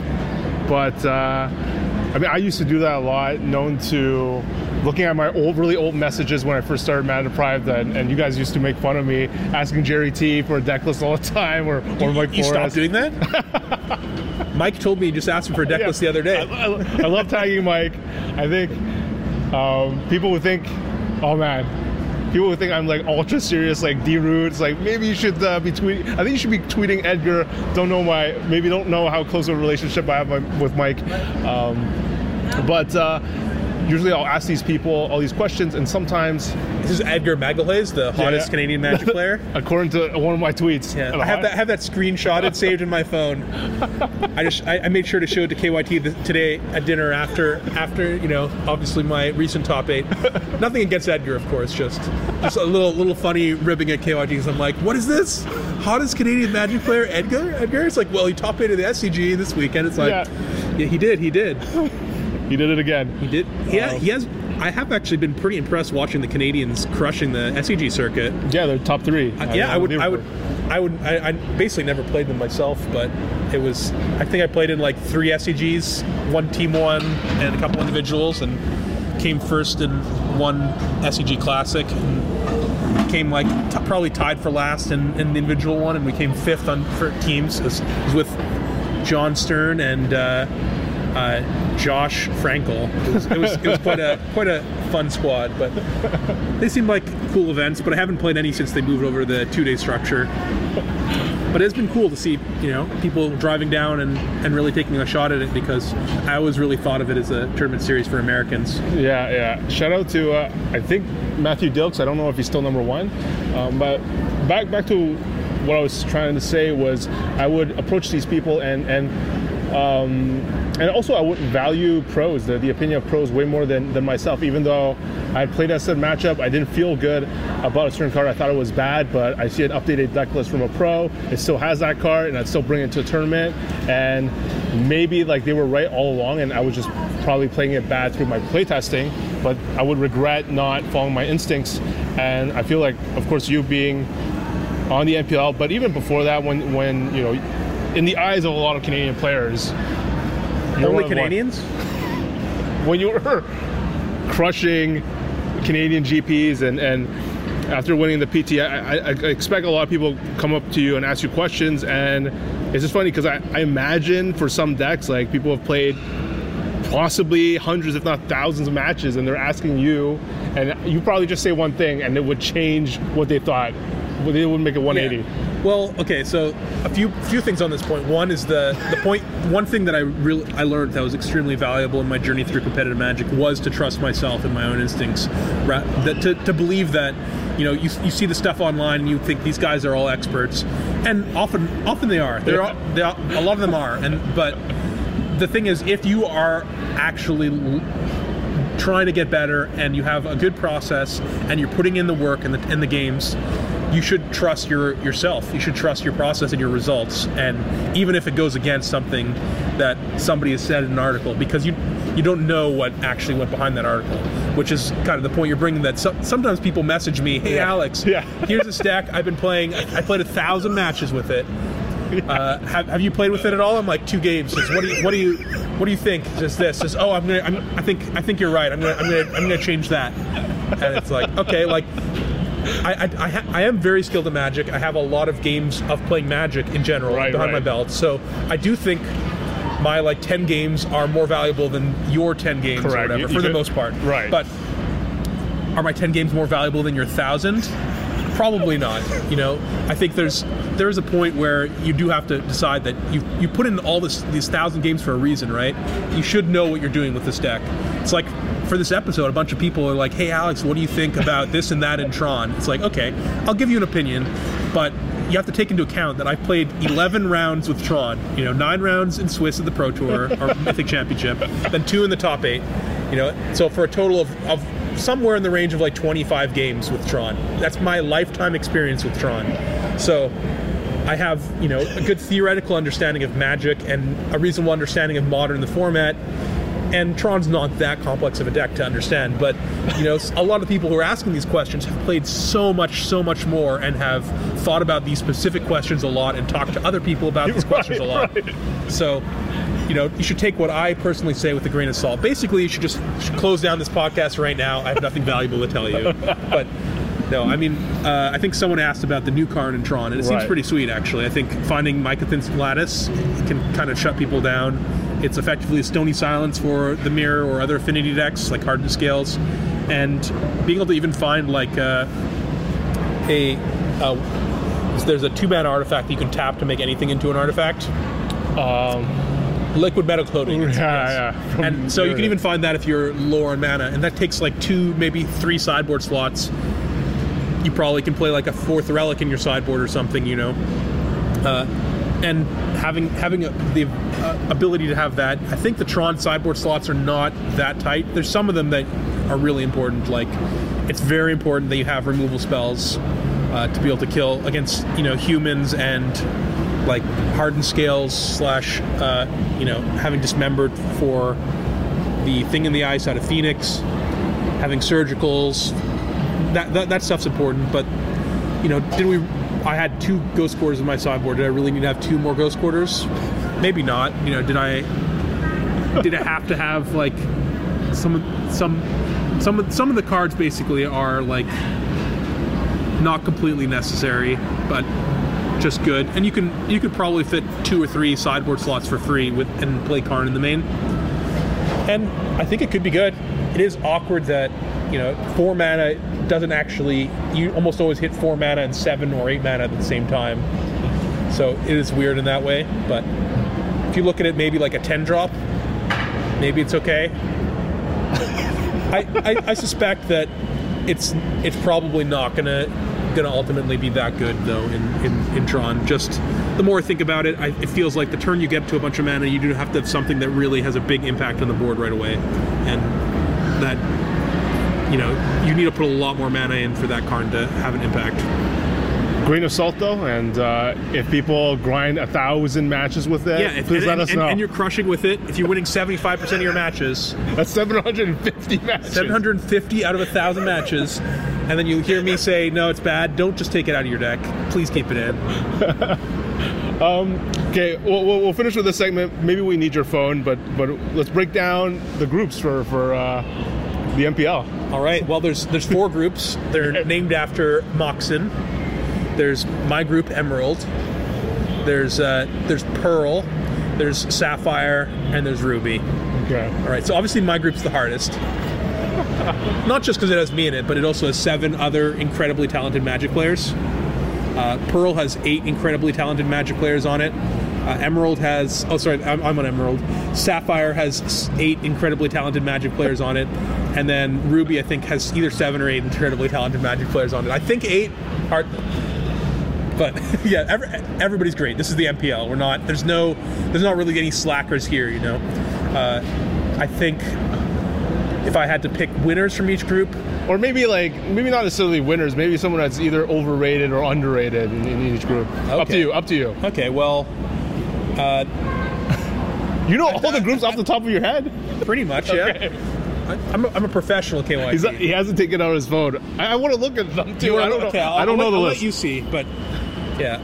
but uh, I mean, I used to do that a lot, known to looking at my old, really old messages when I first started Mana Deprived, and, and you guys used to make fun of me, asking Jerry T for a deck list all the time, or, or Mike You Flores. stopped doing that? Mike told me you just asked him for a deck Yeah. list the other I, day. I, I love tagging Mike. I think um, people would think, oh man, people would think I'm like ultra serious, like D Roots. Like maybe you should uh, be tweeting. I think you should be tweeting Edgar. Don't know my, maybe don't know how close of a relationship I have with Mike. Um, but uh, usually I'll ask these people all these questions, and sometimes, This is Edgar Magalhaes, the hottest yeah. Canadian Magic player. according to one of my tweets, Yeah, uh, I have that I have that screenshotted saved in my phone. I just I, I made sure to show it to KYT th- today at dinner after after you know obviously my recent top eight. Nothing against Edgar, of course, just just a little little funny ribbing at KYT. Because I'm like, what is this? Hottest Canadian Magic player, Edgar? Edgar? It's like, well, he top eighted the SCG this weekend. It's like, Yeah. yeah, he did, he did, he did it again. he did. Yeah, he has. I have actually been pretty impressed watching the Canadians crushing the SCG circuit. Yeah, they're top three. Uh, yeah, I would, I would, I would, I, I basically never played them myself, but it was. I think I played in like three SCGs, one team one, and a couple individuals, and came first in one SCG Classic, and came like t- probably tied for last in, in the individual one, and we came fifth on for teams. It was, it was with Jon Stern and. Uh, uh, Josh Frankel. It was, it was, it was quite a quite a fun squad, but they seem like cool events, but I haven't played any since they moved over to the two day structure. But it's been cool to see, you know, people driving down and, and really taking a shot at it because I always really thought of it as a tournament series for Americans. Yeah, yeah. Shout out to uh, I think Matthew Dilks. I don't know if he's still number one, um, but back back to what I was trying to say was I would approach these people and and um, and also I would value pros, the, the opinion of pros, way more than, than myself. Even though I played a certain matchup, I didn't feel good about a certain card. I thought it was bad, but I see an updated deck list from a pro. It still has that card, and I'd still bring it to a tournament. And maybe like they were right all along, and I was just probably playing it bad through my playtesting. But I would regret not following my instincts. And I feel like, of course, you being on the MPL, but even before that, when when you know, in the eyes of a lot of Canadian players, you're Only Canadians? when you were crushing Canadian GPs and and after winning the PT, I, I, I expect a lot of people come up to you and ask you questions, and it's just funny because I, I imagine for some decks like people have played possibly hundreds, if not thousands, of matches, and they're asking you, and you probably just say one thing, and it would change what they thought. They would make it 180. Yeah. Well, okay, so a few few things on this point. One is the the point. One thing that I really I learned that was extremely valuable in my journey through competitive Magic was to trust myself and my own instincts. That to, to believe that you know you, you see the stuff online and you think these guys are all experts, and often often they are. They're, all, they are a lot of them are. And but the thing is, if you are actually l- trying to get better and you have a good process and you're putting in the work and the, in the games you should trust your yourself you should trust your process and your results and even if it goes against something that somebody has said in an article because you you don't know what actually went behind that article which is kind of the point you're bringing that so, sometimes people message me hey Yeah. alex Yeah. here's a stack i've been playing i played a thousand matches with it uh, have, have you played with it at all? I'm like two games. Just, what do you what do you what do you think? Just this. Just oh, I'm gonna. I'm, I think I think you're right. I'm gonna I'm gonna I'm gonna change that. And it's like okay, like I I, I, ha- I am very skilled at Magic. I have a lot of games of playing Magic in general Right, behind my belt. So I do think my like 10 games are more valuable than your 10 games or whatever You- for you the most part. Right. But are my 10 games more valuable than your 1000 probably not you know i think there's there's a point where you do have to decide that you you put in all this these 1000 games for a reason right you should know what you're doing with this deck it's like for this episode a bunch of people are like hey alex what do you think about this and that in tron it's like okay i'll give you an opinion but you have to take into account that I played 11 rounds with Tron. You know, nine rounds in Swiss at the Pro Tour or Mythic Championship, then two in the top eight. You know, so for a total of, of somewhere in the range of like 25 games with Tron. That's my lifetime experience with Tron. So I have, you know, a good theoretical understanding of Magic and a reasonable understanding of Modern the format. And Tron's not that complex of a deck to understand, but you know, a lot of people who are asking these questions have played so much, so much more, and have thought about these specific questions a lot, and talked to other people about these questions a lot. Right, So, you know, you should take what I personally say with a grain of salt. Basically, you should just close down this podcast right now. I have nothing valuable to tell you. But no, I mean, uh, I think someone asked about the new card in Tron, and it seems pretty sweet, actually. I think finding Mycosynth Lattice can kind of shut people down. It's effectively a stony silence for the mirror or other affinity decks like Hardened Scales, and being able to even find like uh, a. Uh, there's a two mana artifact that you can tap to make anything into an artifact. Um, Liquimetal Coating. yeah, yeah. And so you can even find that if you're low on mana, and that takes like two, maybe three sideboard slots. You probably can play like a fourth relic in your sideboard or something, you know. Uh, and having having a, the uh, ability to have that, I think the Tron sideboard slots are not that tight. There's some of them that are really important. Like it's very important that you have removal spells uh, to be able to kill against you know humans and like hardened scales slash uh, you know having dismembered for the thing in the ice out of Phoenix, having surgicals. That, that that stuff's important, but you know, did we? I had two ghost quarters in my sideboard. Did I really need to have two more ghost quarters? Maybe not. You know, did I? Did I have to have like some some some of some of the cards basically are like not completely necessary, but just good. And you can you could probably fit two or three sideboard slots for free with and play Karn in the main. And I think it could be good. It is awkward that you know four mana doesn't actually. You almost always hit four mana and seven or eight mana at the same time. So it is weird in that way. But if you look at it, maybe like a ten drop, maybe it's okay. I, I, I suspect that it's it's probably not gonna gonna ultimately be that good though in, in, in Tron. Just the more I think about it, I, it feels like the turn you get to a bunch of mana, you do have to have something that really has a big impact on the board right away, and that you know you need to put a lot more mana in for that card to have an impact. grain of salt though, and uh, if people grind a thousand matches with it, Yeah, if, please and, let us and, know. and you're crushing with it. If you're winning 75% of your matches, That's 750 matches. 750 out of a thousand matches, and then you hear me say, "No, it's bad." Don't just take it out of your deck. Please keep it in. Okay, we'll, we'll, we'll finish with this segment. Maybe we need your phone, but but let's break down the groups for for uh, the MPL. All right. Well, there's there's four groups. They're named after Moxen. There's my group Emerald. There's uh, there's Pearl. There's Sapphire, and there's Ruby. Okay. All right. So obviously my group's the hardest. Not just because it has me in it, but it also has seven other incredibly talented Magic players. Uh, Pearl has eight incredibly talented Magic players on it. Uh, Emerald has oh sorry I'm, I'm on Emerald. Sapphire has eight incredibly talented Magic players on it, and then Ruby I think has either seven or eight incredibly talented Magic players on it. I think eight are but yeah, every, everybody's great. This is the MPL. We're not. There's no. There's not really any slackers here. You know. Uh, I think if I had to pick winners from each group, Or maybe like maybe not necessarily winners. Maybe someone that's either overrated or underrated in, in each group. Up to you. Up to you. okay. Well, uh, You know all the groups off the top of your head. pretty much. Yeah. Okay. I, I'm, a, I'm a professional KYC. He's not, he hasn't taken out his phone. I, I want to look at them too. You wanna- I don't know. I'll, I don't I'll know the I'll list. let you see, but yeah.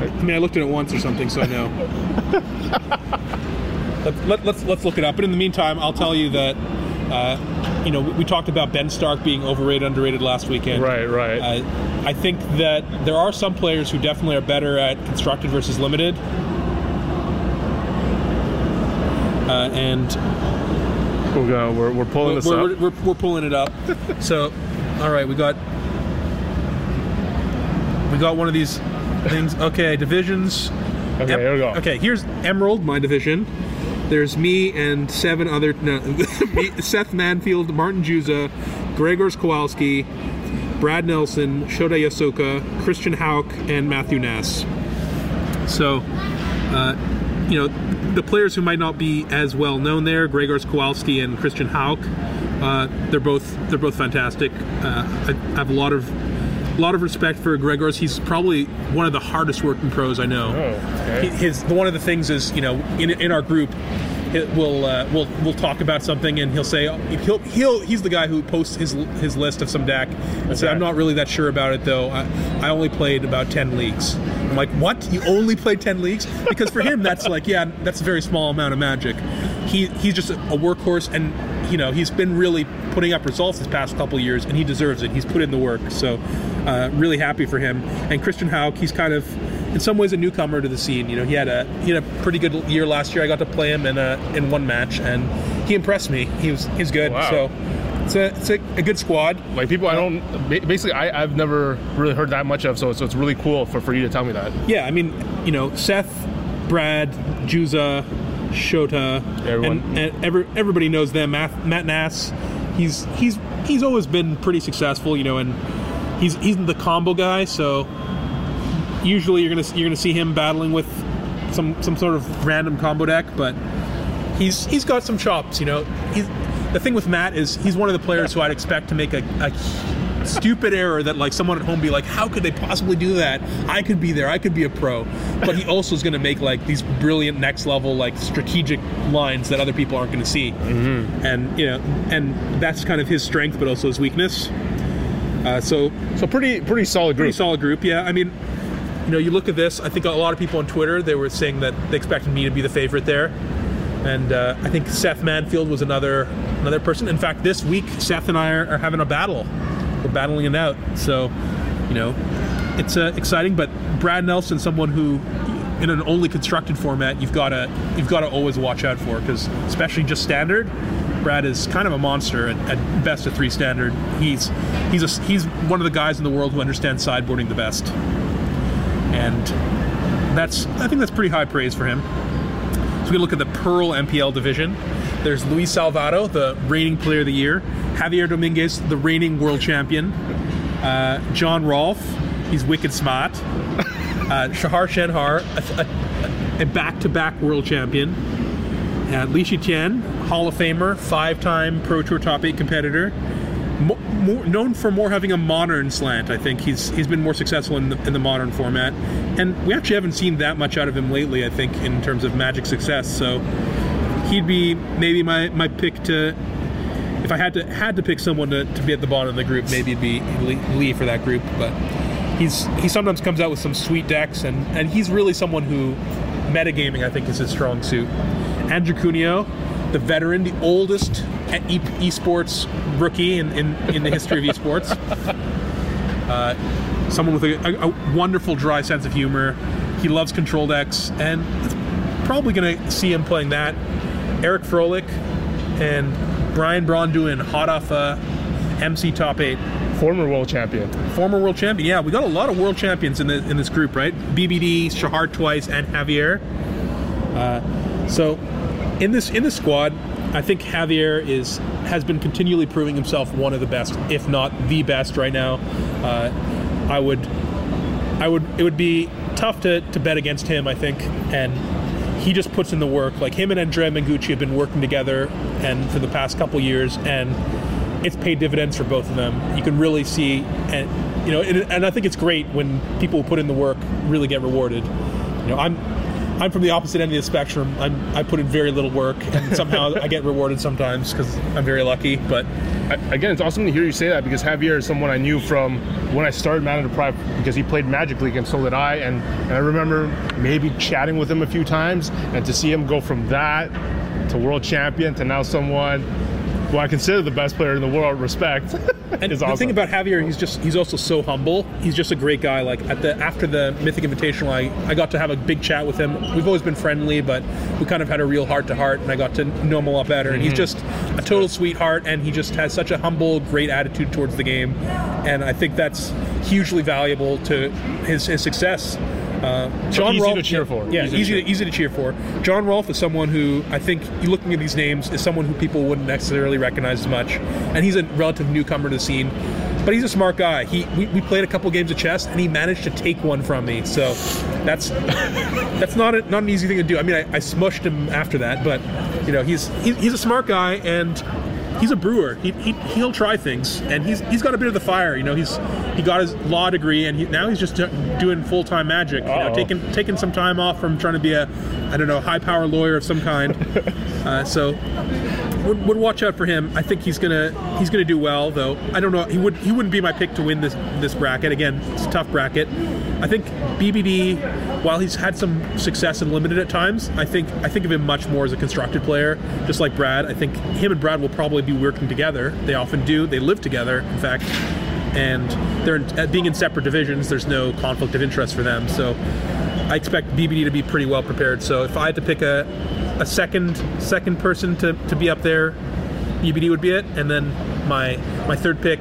I mean, I looked at it once or something, so I know. let, let, let's let's look it up. But in the meantime, I'll tell you that. Uh, you know, we, we talked about Ben Stark being overrated, underrated last weekend. Right, right. Uh, I think that there are some players who definitely are better at constructed versus limited. Uh, and we're, gonna, we're, we're pulling this we're, up. we're, we're, we're pulling it up. so, all right, we got we got one of these things. Okay, divisions. Okay, Em- here we go. Okay, here's Emerald, my division. There's me and seven other no, Seth Manfield, Martin Juza, Gregor Kowalski, Brad Nelson, Shota Yasooka, Christian Hauck, and Matthew Nass. So, uh, you know, the players who might not be as well known there, Gregor Kowalski and Christian Hauck, uh, they're both they're both fantastic. Uh, I have a lot of a lot of respect for Gregor's. He's probably one of the hardest working pros I know. Oh, okay. He- His one of the things is you know in in our group he- we'll uh, we'll we'll talk about something, and he'll say he'll he'll he's the guy who posts his his list of some deck and say I'm not really that sure about it though. I, I only played about ten leagues. I'm like, what? You only played ten leagues? Because for him, that's like, yeah, that's a very small amount of magic. He he's just a, a workhorse, and you know he's been really putting up results this past couple years, and he deserves it. He's put in the work, so uh, really happy for him. And Christian Hauck, he's kind of in some ways a newcomer to the scene. You know, he had a he had a pretty good year last year. I got to play him in a in one match, and he impressed me. He was he's good. Wow. So it's a it's a, a good squad. Like people, I don't. Basically, I, I've never really heard that much of. So, so it's really cool for, for you to tell me that. Yeah, I mean, you know, Seth, Brad, Juza, Shota, Everyone. and, and every, everybody knows them. Matt, Matt Nass, he's he's he's always been pretty successful, you know, and he's he's the combo guy. So usually you're gonna you're gonna see him battling with some some sort of random combo deck, but he's he's got some chops, you know. He's the thing with Matt is he's one of the players who I'd expect to make a, a stupid error that like someone at home be like, how could they possibly do that? I could be there. I could be a pro. But he also is going to make like these brilliant next level like strategic lines that other people aren't going to see. Mm-hmm. And you know, and that's kind of his strength, but also his weakness. Uh, so So pretty pretty solid pretty group. solid group. Yeah, I mean, you know, you look at this. I think a lot of people on Twitter they were saying that they expected me to be the favorite there, and uh, I think Seth Manfield was another another person. In fact, this week Seth and I are, are having a battle. We're battling it out. So, you know, it's uh, exciting. But Brad Nelson, someone who in an only constructed format, you've got to you've got to always watch out for because especially just standard. Brad is kind of a monster at, at best of three standard. He's he's a, he's one of the guys in the world who understands sideboarding the best, and that's I think that's pretty high praise for him. So we look at the Pearl MPL division. There's Luis Salvatto, the reigning player of the year. Javier Dominguez, the reigning world champion. Uh, John Rolf, he's wicked smart. Uh, Shahar Shenhar, a, a, a back-to-back world champion. Uh, Li Tian, Hall of Famer, five-time Pro Tour Top 8 competitor. Mo- more, known for more having a modern slant, I think he's he's been more successful in the, in the modern format, and we actually haven't seen that much out of him lately. I think in terms of Magic success, so he'd be maybe my, my pick to if I had to had to pick someone to, to be at the bottom of the group, maybe it'd be Lee for that group. But he's he sometimes comes out with some sweet decks, and and he's really someone who metagaming I think is his strong suit. Andrew Cuneo, the veteran, the oldest e- esports rookie in, in, in the history of esports. Uh, someone with a, a, a wonderful dry sense of humor. He loves control decks, and probably going to see him playing that. Eric Froelich and Brian Braun hot off a MC top eight. Former world champion. Former world champion. Yeah, we got a lot of world champions in the in this group, right? BBD, Shahar twice, and Javier. Uh, so in this in this squad, I think Javier is has been continually proving himself one of the best, if not the best, right now. Uh, I would I would it would be tough to, to bet against him, I think, and he just puts in the work. Like him and Andrea Mengucci have been working together and for the past couple years and it's paid dividends for both of them. You can really see and you know and, and I think it's great when people put in the work really get rewarded. You know, I'm I'm from the opposite end of the spectrum. I'm, I put in very little work, and somehow I get rewarded sometimes because I'm very lucky. But I, again, it's awesome to hear you say that because Javier is someone I knew from when I started Mana Deprived because he played Magic League and so did I. And, and I remember maybe chatting with him a few times and to see him go from that to world champion to now someone who I consider the best player in the world, respect, And is the awesome. thing about Javier, he's just he's also so humble. He's just a great guy. Like at the after the Mythic Invitational, I, I got to have a big chat with him. We've always been friendly, but we kind of had a real heart to heart, and I got to know him a lot better. And he's mhm. just a total sweetheart, and he just has such a humble, great attitude towards the game, and I think that's hugely valuable to his, his success. Uh, John easy to Rolf, cheer for. Yeah, Easy easy, to to, cheer. easy to cheer for. John Rolf is someone who I think, looking at these names, is someone who people wouldn't necessarily recognize as much, and he's a relative newcomer to the scene. But he's a smart guy. He we, we played a couple games of chess, and he managed to take one from me. So that's that's not a, not an easy thing to do. I mean, I, I smushed him after that, but you know, he's he, he's a smart guy, and he's a brewer. He, he he'll try things, and he's he's got a bit of the fire. You know, he's he got his law degree, and he, now he's just doing full time magic. You know, taking taking some time off from trying to be a I don't know high power lawyer of some kind. uh, so would, would watch out for him. I think he's gonna he's gonna do well, though. I don't know. He would he wouldn't be my pick to win this this bracket. Again, it's a tough bracket. I think BBD, while he's had some success and limited at times, I think I think of him much more as a constructed player, just like Brad. I think him and Brad will probably be working together. They often do. They live together, in fact, and they're in, being in separate divisions. There's no conflict of interest for them. So I expect BBD to be pretty well prepared. So if I had to pick a a second second person to, to be up there, BBD would be it, and then my my third pick,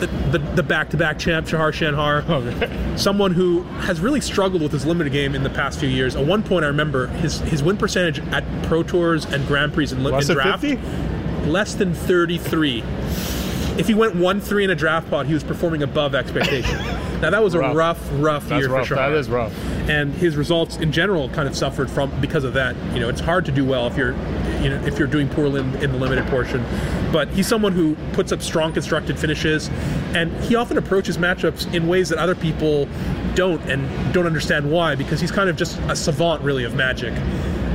the the, the back-to-back champ Shahar Shenhar, Okay. someone who has really struggled with his limited game in the past few years. At one point, I remember his his win percentage at Pro Tours and Grand Prix in, Less in draft 50? less than 33. If he went one three in a draft pod, he was performing above expectation. now that was a Rough. rough, rough year rough. for That Shahar is rough. and his results in general kind of suffered from because of that. You know, it's hard to do well if you're, you know, if you're doing poorly in, in the limited portion. But he's someone who puts up strong constructed finishes, and he often approaches matchups in ways that other people don't and don't understand why because he's kind of just a savant really of magic.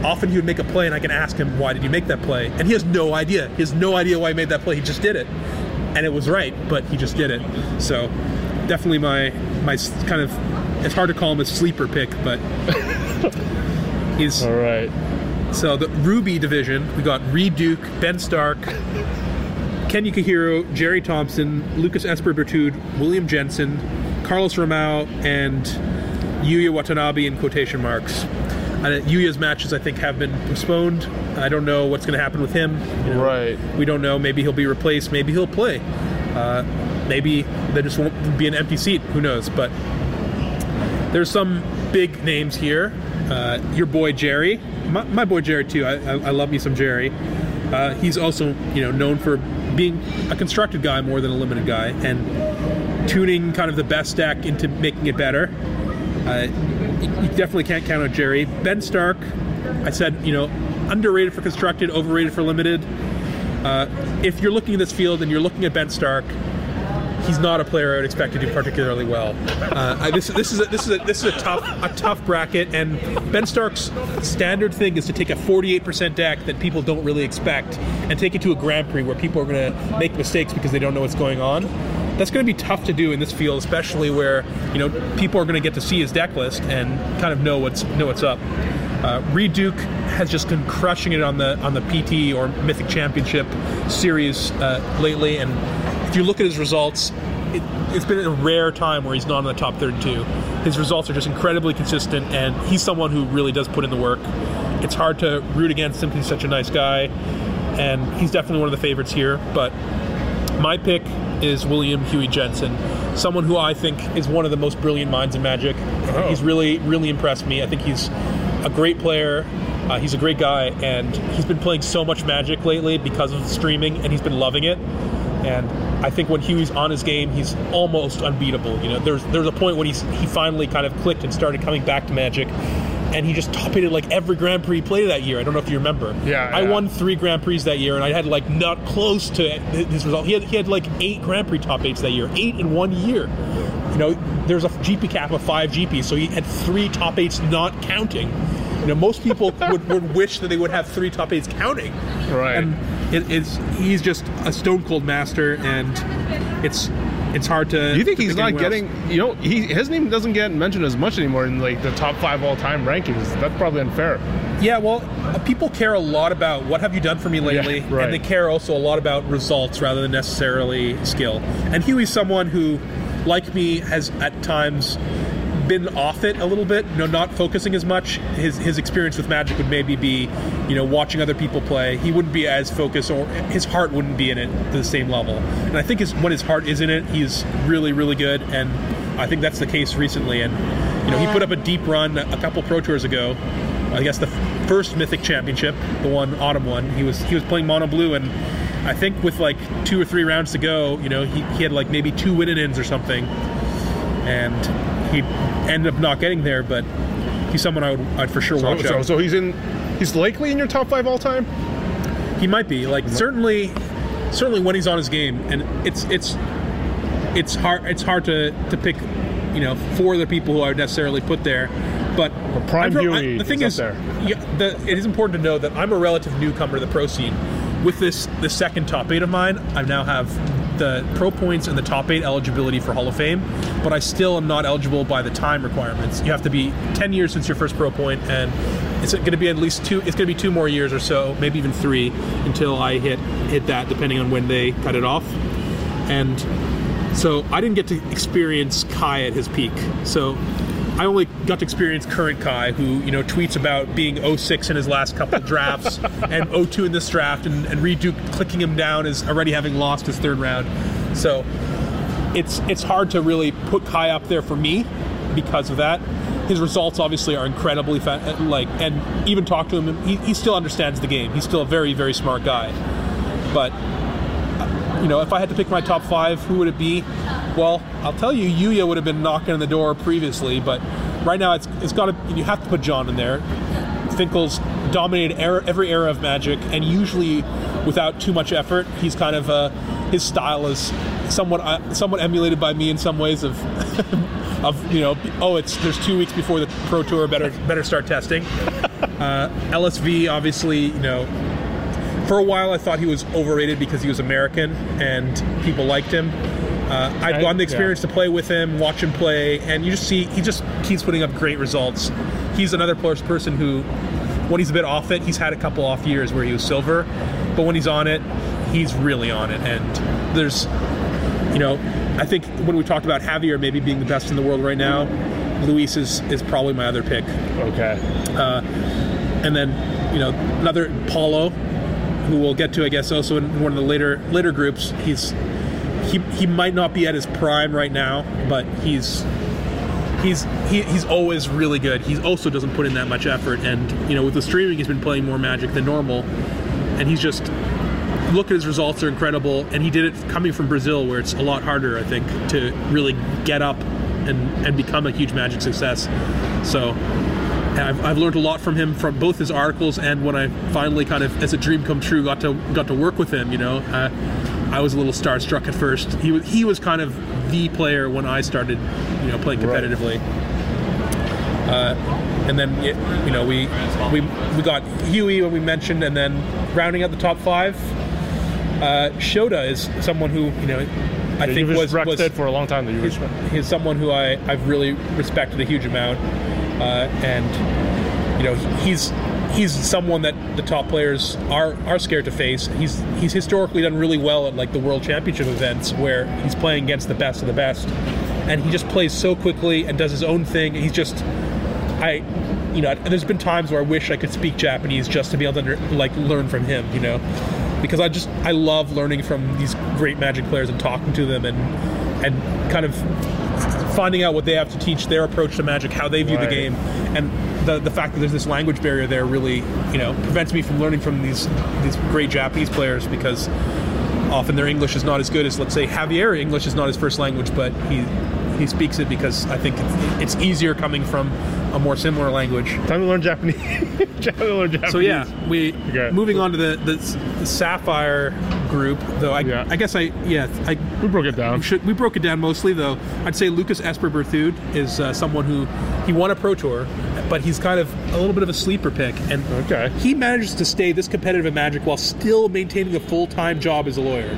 Often he would make a play, and I can ask him, "Why did you make that play?" And he has no idea. He has no idea why he made that play. He just did it, and it was right, but he just did it. So, definitely my my kind of. It's hard to call him a sleeper pick, but he's All right. so the Ruby division. We got Reed Duke, Ben Stark, Ken Yukihiro, Jerry Thompson, Lucas Esper Berthoud, William Jensen, Carlos Romão, and Yuya Watanabe in quotation marks. Uh, Yuya's matches, I think, have been postponed. I don't know what's going to happen with him. You know, Right. We don't know. Maybe he'll be replaced. Maybe he'll play. Uh, maybe there just won't be an empty seat. Who knows? But there's some big names here. Uh, your boy Jerry, my, my boy Jerry too. I, I, I love me some Jerry. Uh, he's also you know known for being a constructed guy more than a limited guy, and tuning kind of the best deck into making it better. Uh, you definitely can't count on Jerry. Ben Stark, I said you know underrated for constructed, overrated for limited. Uh, if you're looking at this field and you're looking at Ben Stark, he's not a player I would expect to do particularly well. Uh, I, this, this is a, this is a, this is a tough a tough bracket, and Ben Stark's standard thing is to take a 48% deck that people don't really expect and take it to a Grand Prix where people are going to make mistakes because they don't know what's going on. That's going to be tough to do in this field, especially where you know people are going to get to see his deck list and kind of know what's know what's up. Uh, Reed Duke has just been crushing it on the on the PT or Mythic Championship series uh, lately, and if you look at his results, it, it's been a rare time where he's not in the top 32. His results are just incredibly consistent, and he's someone who really does put in the work. It's hard to root against him he's such a nice guy, and he's definitely one of the favorites here. But my pick is William Huey Jensen, someone who I think is one of the most brilliant minds in Magic. Oh. He's really, really impressed me. I think he's a great player. Uh, he's a great guy, and he's been playing so much Magic lately because of the streaming, and he's been loving it. And I think when Huey's on his game, he's almost unbeatable. You know, there's there's a point when he's he finally kind of clicked and started coming back to Magic, and he just top eighted like every Grand Prix he played that year. I don't know if you remember. Yeah, I yeah. won three Grand Prix that year, and I had like not close to his result. He had, he had like eight Grand Prix top eights that year, eight in one year. You know, there's a GP cap of five GPs, so he had three top eights not counting. You know, most people would, would wish that they would have three top eights counting. Right. And it, it's he's just a stone cold master, and it's it's hard to. You think to he's not getting? else. You know, he his name doesn't get mentioned as much anymore in like the top five all time rankings. That's probably unfair. Yeah, well, uh, people care a lot about what have you done for me lately, Yeah, right. and they care also a lot about results rather than necessarily skill. And Huey's someone who, like me, has at times been off it a little bit, you know, not focusing as much. His his experience with Magic would maybe be, you know, watching other people play. He wouldn't be as focused, or his heart wouldn't be in it to the same level. And I think his, when his heart is in it, he's really, really good. And I think that's the case recently. And you know, he put up a deep run a couple Pro Tours ago. I guess the first Mythic Championship, the one autumn one. He was he was playing mono blue, and I think with like two or three rounds to go, you know, he, he had like maybe two win ins or something, and he ended up not getting there. But he's someone I would I'd for sure So, watch so, out. so he's in. He's likely in your top five all time. He might be like certainly certainly when he's on his game, and it's it's it's hard it's hard to to pick, you know, four other people who I would necessarily put there. But Prime I'm real- the thing is is, yeah, the, it is important to know that I'm a relative newcomer to the pro scene. With this the second top eight of mine, I now have the pro points and the top eight eligibility for Hall of Fame, but I still am not eligible by the time requirements. You have to be 10 years since your first pro point, and it's going to be at least two. It's going to be two more years or so, maybe even three, until I hit hit that, depending on when they cut it off. And so I didn't get to experience Kai at his peak. So I only got to experience current Kai, who you know tweets about being 06 in his last couple drafts and 02 in this draft, and, and Reed clicking him down as already having lost his third round. So it's it's hard to really put Kai up there for me because of that. His results obviously are incredibly fa- like, and even talk to him, he, he still understands the game. He's still a very very smart guy, but you know, if I had to pick my top five, who would it be? Well, I'll tell you, Yuya would have been knocking on the door previously, but right now it's it's got to. You have to put John in there. Finkel's dominated era, every era of Magic, and usually without too much effort. He's kind of uh, his style is somewhat uh, somewhat emulated by me in some ways of. Of you know, oh, it's there's two weeks before the pro tour. Better better start testing. Uh, LSV obviously, you know, for a while I thought he was overrated because he was American and people liked him. Uh, I've gotten the yeah. experience to play with him, watch him play, and you just see he just keeps putting up great results. He's another pers- person who, when he's a bit off it, he's had a couple off years where he was silver, but when he's on it, he's really on it. And there's, you know, I think when we talked about Javier maybe being the best in the world right now, Luis is, is probably my other pick Okay. and then you know another Paulo, who we'll get to, I guess, also in one of the later later groups. He's he he might not be at his prime right now, but he's he's he, he's always really good. He also doesn't put in that much effort, and you know with the streaming, he's been playing more Magic than normal, and he's just look at his results are incredible, and he did it coming from Brazil, where it's a lot harder, I think, to really get up and and become a huge Magic success. So I've, I've learned a lot from him from both his articles and when I finally kind of, as a dream come true, got to got to work with him. You know, uh, I was a little starstruck at first. He was he was kind of the player when I started, you know, playing Right. competitively. Uh, and then y- you know we we we got Huey when we mentioned, and then rounding out the top five, uh, Shota is someone who you know I think was was for a long time that you he's, he's someone who I, I've really respected a huge amount, uh, and you know he's he's someone that the top players are are scared to face. He's he's historically done really well at like the World Championship events where he's playing against the best of the best, and he just plays so quickly and does his own thing. He's just I, you know, there's been times where I wish I could speak Japanese just to be able to under, like learn from him, you know, because I just I love learning from these great Magic players and talking to them and and kind of finding out what they have to teach, their approach to Magic, how they view Right. the game, and the the fact that there's this language barrier there really, you know, prevents me from learning from these these great Japanese players because often their English is not as good as let's say Javier English is not his first language, but he he speaks it because I think it's, it's easier coming from a more similar language. Time to learn Japanese. Time to learn Japanese. So yeah, we Okay. moving on to the, the, the Sapphire group. Though I, Yeah. I guess I yeah I we broke it down. should, we broke it down mostly though. I'd say Lucas Esper Berthoud is uh, someone who he won a pro tour, but he's kind of a little bit of a sleeper pick, and Okay. he manages to stay this competitive in Magic while still maintaining a full time job as a lawyer.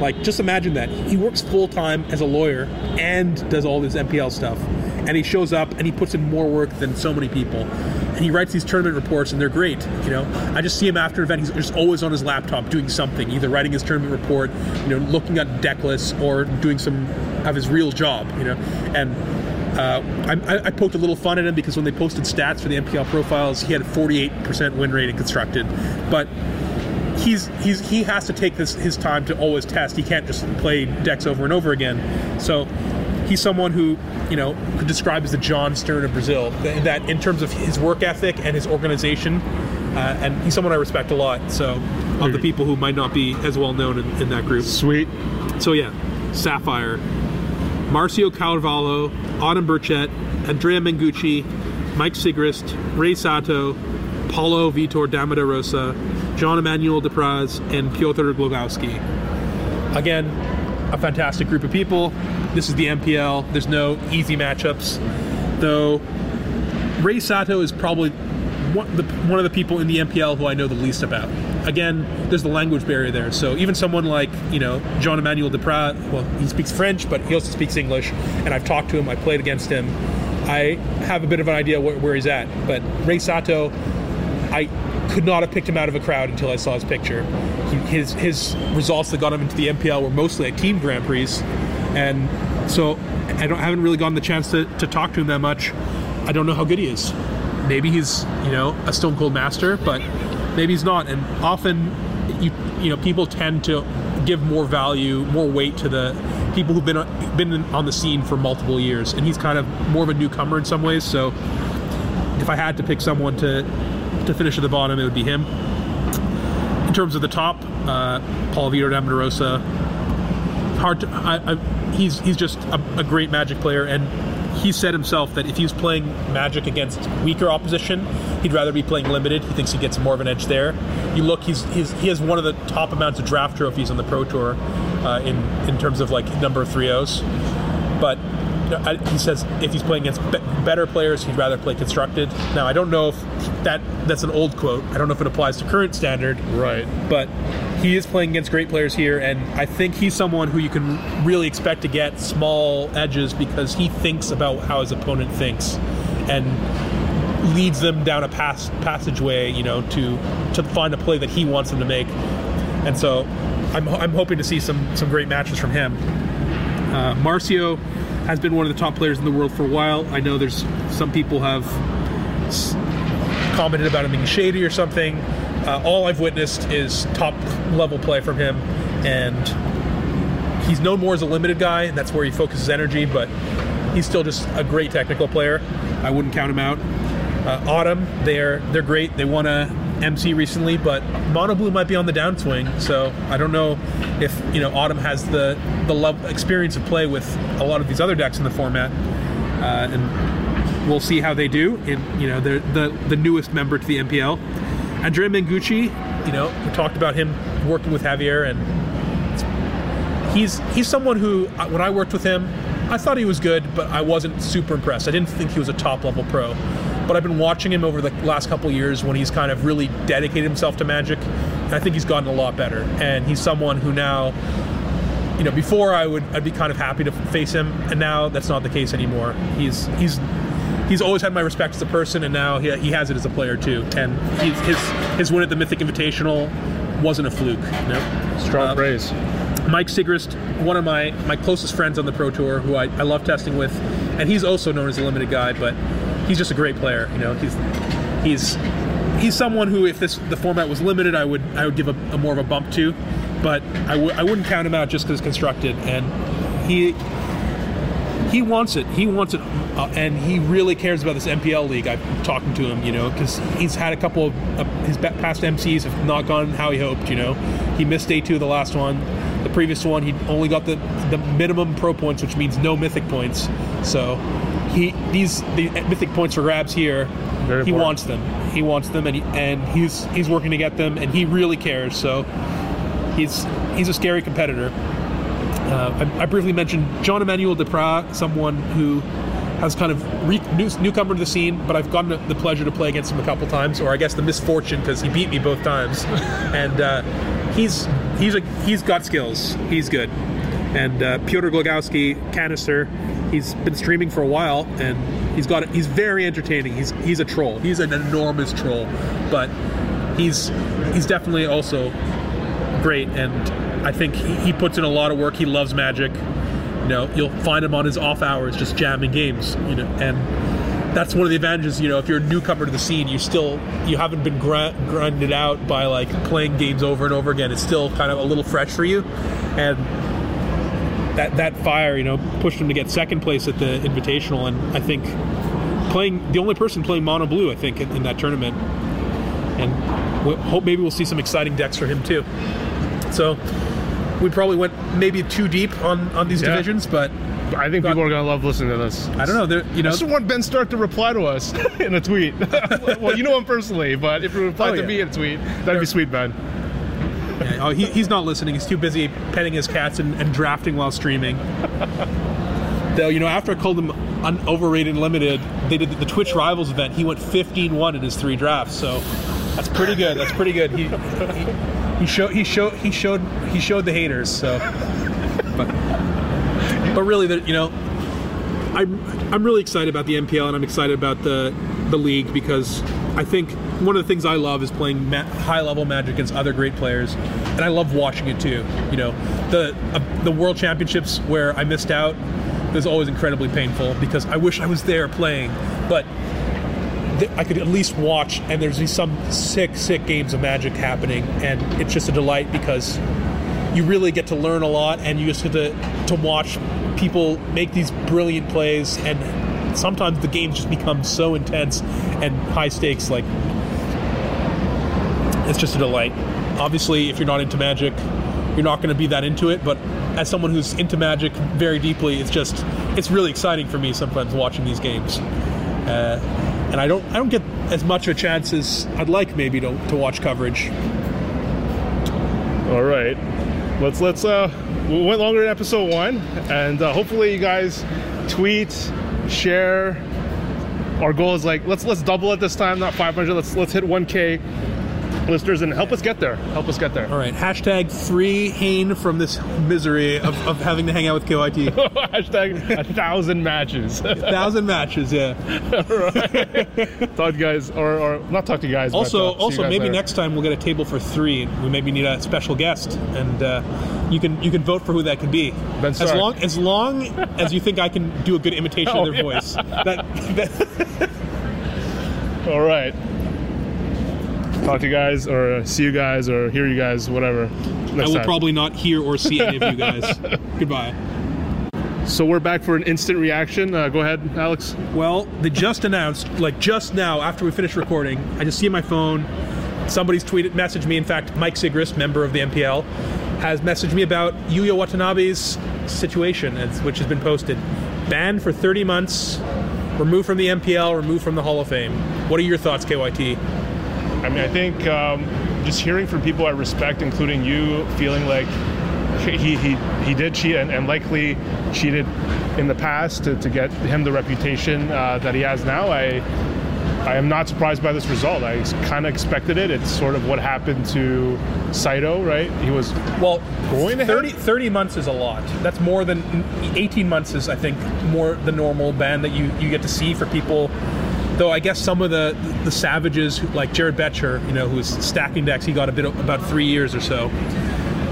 Like, just imagine that he works full time as a lawyer and does all this MPL stuff, and he shows up and he puts in more work than so many people. And he writes these tournament reports, and they're great. You know, I just see him after an event. He's just always on his laptop doing something, either writing his tournament report, you know, looking at deck lists, or doing some of his real job. You know, and uh, I, I- poked a little fun at him because when they posted stats for the MPL profiles, he had a 48% win rate in constructed. But he's he's he has to take this his time to always test. He can't just play decks over and over again. So he's someone who you know could describe as the Jon Stern of Brazil. That in terms of his work ethic and his organization, uh, and he's someone I respect a lot. So of the people who might not be as well known in, in that group. Sweet. So yeah, Sapphire, Marcio Carvalho, Autumn Burchett, Andrea Mengucci, Mike Sigrist, Rei Sato, Paulo Vitor Damo da Rosa, John Emmanuel Depraz, and Piotr Glogowski. again, a fantastic group of people. This is the MPL. There's no easy matchups, though. Rei Sato is probably one, the, one of the people in the MPL who I know the least about. Again, there's the language barrier there. So even someone like you know John Emmanuel Depraz, well, he speaks French, but he also speaks English, and I've talked to him. I played against him. I have a bit of an idea where, where he's at. But Rei Sato, I could not have picked him out of a crowd until I saw his picture. He, his his results that got him into the MPL were mostly at team Grand Prix, and so I don't haven't really gotten the chance to, to talk to him that much. I don't know how good he is. Maybe he's you know a stone cold master, but maybe he's not. And often, you you know, people tend to give more value, more weight to the people who've been been on the scene for multiple years, and he's kind of more of a newcomer in some ways. So, if I had to pick someone to to finish at the bottom, it would be him. In terms of the top, uh, Paul Vitor Damo da Rosa. Hard to. I, I, he's he's just a, a great Magic player, and he said himself that if he's playing Magic against weaker opposition, he'd rather be playing limited. He thinks he gets more of an edge there. You look, he's, he's he has one of the top amounts of draft trophies on the Pro Tour uh, in in terms of like number of 3-0s. But I, he says if he's playing against be- better players, he'd rather play constructed. Now I don't know if that that's an old quote. I don't know if it applies to current standard. Right. But he is playing against great players here, and I think he's someone who you can really expect to get small edges because he thinks about how his opponent thinks, and leads them down a pass passageway, you know, to to find a play that he wants them to make. And so, I'm, I'm hoping to see some some great matches from him. Uh, Marcio has been one of the top players in the world for a while. I know there's some people have commented about him being shady or something. Uh, all I've witnessed is top level play from him, and he's known more as a limited guy, and that's where he focuses energy. But he's still just a great technical player. I wouldn't count him out. Uh, Autumn, they're they're great. They won a MC recently, but Mono Blue might be on the downswing. So I don't know if you know Autumn has the the level, experience of play with a lot of these other decks in the format, uh, and we'll see how they do. In you know they're the the newest member to the MPL, Andrea Mengucci. You know we talked about him working with Javier, and he's he's someone who uh, when I worked with him, I thought he was good, but I wasn't super impressed. I didn't think he was a top level pro. But I've been watching him over the last couple years when he's kind of really dedicated himself to Magic, I think he's gotten a lot better. And he's someone who now, you know, before I would I'd be kind of happy to face him, and now that's not the case anymore. He's he's he's always had my respect as a person, and now he, he has it as a player too. And he's, his his win at the Mythic Invitational wasn't a fluke. You know? Strong Uh, praise. Mike Sigrist, one of my, my closest friends on the Pro Tour, who I, I love testing with, and he's also known as a limited guy, but he's just a great player. You know, he's he's he's someone who, if this the format was limited, I would I would give a, a more of a bump to, but I w- I wouldn't count him out just because constructed, and he he wants it. He wants it, uh, and he really cares about this MPL league. I'm talking to him, you know, because he's had a couple of uh, his past MCs have not gone how he hoped. You know, he missed day two of the last one. The previous one, he only got the the minimum pro points, which means no mythic points. So he these the mythic points for grabs here. Very he important. wants them. He wants them, and he, and he's he's working to get them, and he really cares. So he's he's a scary competitor. Uh, I, I briefly mentioned John Emmanuel Depraz, someone who has kind of re- new, newcomer to the scene, but I've gotten the, pleasure to play against him a couple times, or I guess the misfortune because he beat me both times. and uh, he's he's a he's got skills. He's good. And uh, Piotr Glogowski, Kanister, he's been streaming for a while, and he's got he's very entertaining. He's he's a troll. He's an enormous troll, but he's he's definitely also great and I think he, he puts in a lot of work. He loves magic. You know, you'll find him on his off hours just jamming games, you know, and that's one of the advantages, you know, if you're a newcomer to the scene, you still you haven't been gr- grinded out by like playing games over and over again. It's still kind of a little fresh for you. And that that fire, you know, pushed him to get second place at the invitational and I think playing the only person playing mono blue, I think, in, in that tournament. And we hope maybe we'll see some exciting decks for him too. So we probably went maybe too deep on on these Yeah. divisions, but I think people are gonna love listening to this. I don't know. You know, I just want Ben Stark to reply to us in a tweet. well, you know him personally, but if you reply Oh, to yeah. me in a tweet, that'd be sweet, Ben. Yeah, oh, he, he's not listening. He's too busy petting his cats and, and drafting while streaming. Though, you know, after I called him un- overrated and limited, they did the Twitch Rivals event. He went 15-1 in his three drafts, so that's pretty good. That's pretty good. He he, he showed he showed he showed he showed the haters. So, but but really, the, you know, I'm I'm really excited about the MPL and I'm excited about the the league because I think one of the things I love is playing ma- high level Magic against other great players, and I love watching it too. You know, the uh, the World Championships where I missed out was always incredibly painful because I wish I was there playing, but th- I could at least watch, and there's these some sick sick games of Magic happening, and it's just a delight because you really get to learn a lot, and you just get to to watch people make these brilliant plays and sometimes the games just become so intense and high stakes like it's just a delight. Obviously if you're not into magic you're not going to be that into it but as someone who's into magic very deeply it's just it's really exciting for me sometimes watching these games. Uh, and i don't i don't get as much of a chance as i'd like maybe to, to watch coverage. All right, let's let's uh, we went longer than episode one, and uh, hopefully you guys tweet, share. Our goal is like let's let's double it this time, not 500. Let's let's hit 1K listeners and help us get there. Help us get there. all right hashtag free Hayne from this misery of, of having to hang out with kyt Hashtag a thousand matches. a thousand matches yeah talk to guys, or, or not talk to you guys. Also, but, uh, also guys maybe later. next time we'll get a table for three. We maybe need a special guest, and uh, you can you can vote for who that could be. Ben as long as long as you think I can do a good imitation Oh, of their yeah. voice. That, that All right. Talk to you guys, or uh, see you guys, or hear you guys, whatever. I will time. probably not hear or see any of you guys. Goodbye. So we're back for an instant reaction. Uh, go ahead, Alex. Well, they just announced, like just now after we finished recording, I just see my phone, somebody's tweeted, messaged me. In fact, Mike Sigrist, member of the MPL, has messaged me about Yuya Watanabe's situation, which has been posted. Banned for 30 months, removed from the MPL, removed from the Hall of Fame. What are your thoughts, KYT? I mean, I think um, just hearing from people I respect, including you, feeling like he he, he did cheat and, and likely cheated in the past to, to get him the reputation uh, that he has now. I I am not surprised by this result. I kind of expected it. It's sort of what happened to Saito, right? He was Well, Going ahead? 30, 30 months is a lot. That's more than 18 months is, I think, more the normal ban that you, you get to see for people. Though I guess some of the the savages, who- like Jared Boettcher, you know, who's stacking decks, he got a bit of, about three years or so.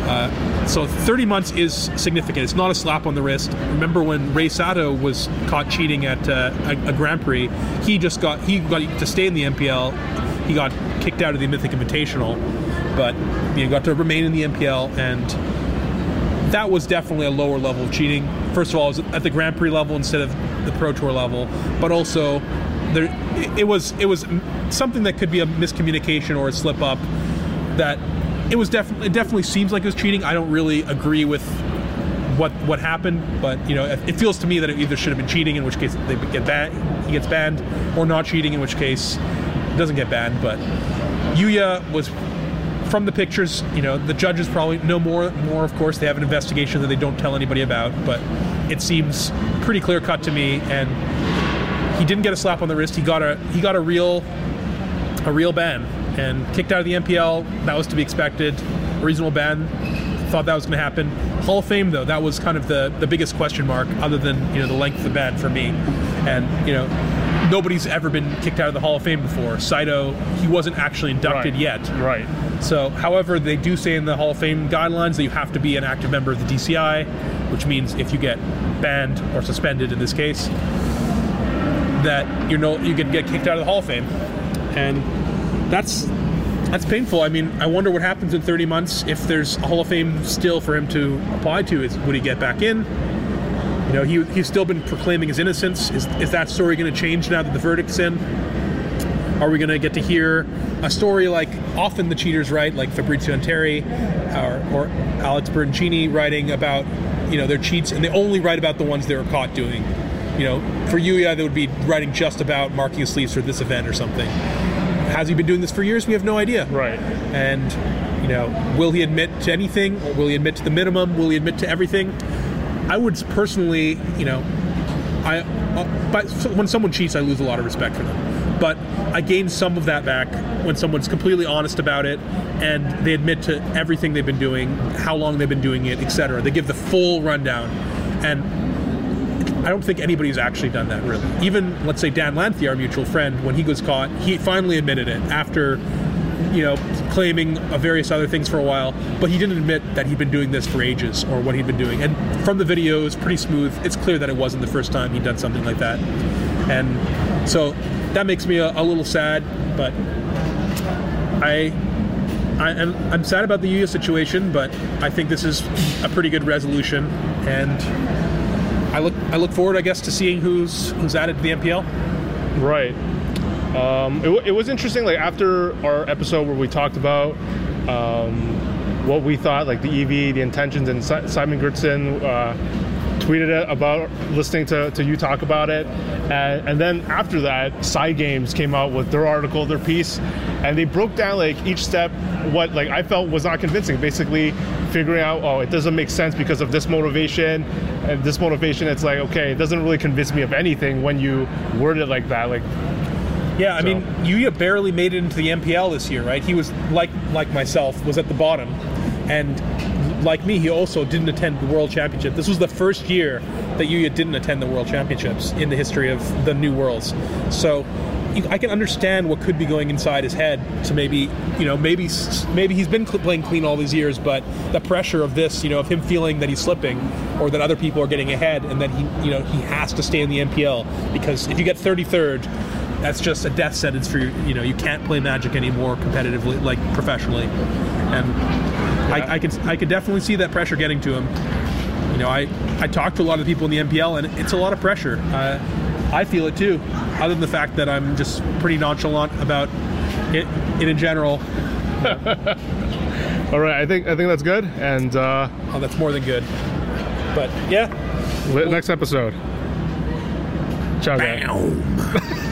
Uh, so 30 months is significant. It's not a slap on the wrist. Remember when Rei Sato was caught cheating at uh, a, a Grand Prix? He just got he got to stay in the MPL. He got kicked out of the Mythic Invitational, but know, got to remain in the MPL, and that was definitely a lower level of cheating. First of all, it was at the Grand Prix level instead of the Pro Tour level, but also there it- was it was something that could be a miscommunication or a slip up that it was definitely it definitely seems like it was cheating. I don't really agree with what what happened, but you know it, feels to me that it either should have been cheating, in which case they get banned, he gets banned, or not cheating, in which case it doesn't get banned. But Yuya was from the pictures. You know the judges probably know more. More, of course, they have an investigation that they don't tell anybody about, but it seems pretty clear cut to me. And he didn't get a slap on the wrist. He got a he got a real a real ban and kicked out of the MPL. That was to be expected. A reasonable ban. Thought that was going to happen. Hall of Fame though, that was kind of the the biggest question mark, other than you know the length of the ban for me. And you know nobody's ever been kicked out of the Hall of Fame before. Saito, he wasn't actually inducted Right. yet. right. So, however, they do say in the Hall of Fame guidelines that you have to be an active member of the DCI, which means if you get banned or suspended in this case, that you know you can get kicked out of the Hall of Fame, and that's that's painful. I mean, I wonder what happens in 30 months if there's a Hall of Fame still for him to apply to. Is would he get back in? You know, he, he's still been proclaiming his innocence. Is, is that story going to change now that the verdict's in? Are we going to get to hear a story like often the cheaters write, like Fabrizio Anteri or, or Alex Bertoncini writing about, you know, their cheats, and they only write about the ones they were caught doing. You know, for Yuya, they would be writing just about marking his sleeves for this event or something. Has he been doing this for years? We have no idea. Right. And You know, will he admit to anything? Or will he admit to the minimum? Will he admit to everything? I would personally, you know, I uh, but when someone cheats, I lose a lot of respect for them. But I gain some of that back when someone's completely honest about it and they admit to everything they've been doing, how long they've been doing it, etc. They give the full rundown, and I don't think anybody's actually done that really. Even let's say Dan Lanthier, our mutual friend, when he was caught, he finally admitted it after you know, claiming various other things for a while, but he didn't admit that he'd been doing this for ages or what he'd been doing. And from the video, it's pretty smooth. It's clear that it wasn't the first time he'd done something like that. And so that makes me a, a little sad, but I. I, am I'm sad about the Yuya situation, but I think this is a pretty good resolution, and I look forward, I guess, to seeing who's who's added to the MPL. Right. Um, it, it, was interesting. Like after our episode where we talked about um, what we thought, like the EV, the intentions, and Simon Görtzen uh, tweeted about listening to, to you talk about it, and, and then after that, Side Games came out with their article, their piece, and they broke down like each step what like I felt was not convincing. Basically, figuring out oh it doesn't make sense because of this motivation and this motivation. It's like okay, it doesn't really convince me of anything when you word it like that. Like yeah, I so. mean, Yuya barely made it into the MPL this year, right? He was like like myself, was at the bottom, and like me, he also didn't attend the World Championship. This was the first year that Yuya didn't attend the World Championships in the history of the New Worlds. So I can understand what could be going inside his head to maybe, you know, maybe maybe he's been playing clean all these years, but the pressure of this, you know, of him feeling that he's slipping or that other people are getting ahead and that he, you know, he has to stay in the MPL because if you get 33rd, that's just a death sentence for you. You know, you can't play Magic anymore competitively, like professionally. And yeah. I, I could I could definitely see that pressure getting to him. You know, I I talked to a lot of people in the MPL, and it's a lot of pressure. Uh, I feel it too. Other than the fact that I'm just pretty nonchalant about it, it in general. All right, I think I think that's good, and uh, oh, that's more than good. But yeah, next episode. Ciao, guys.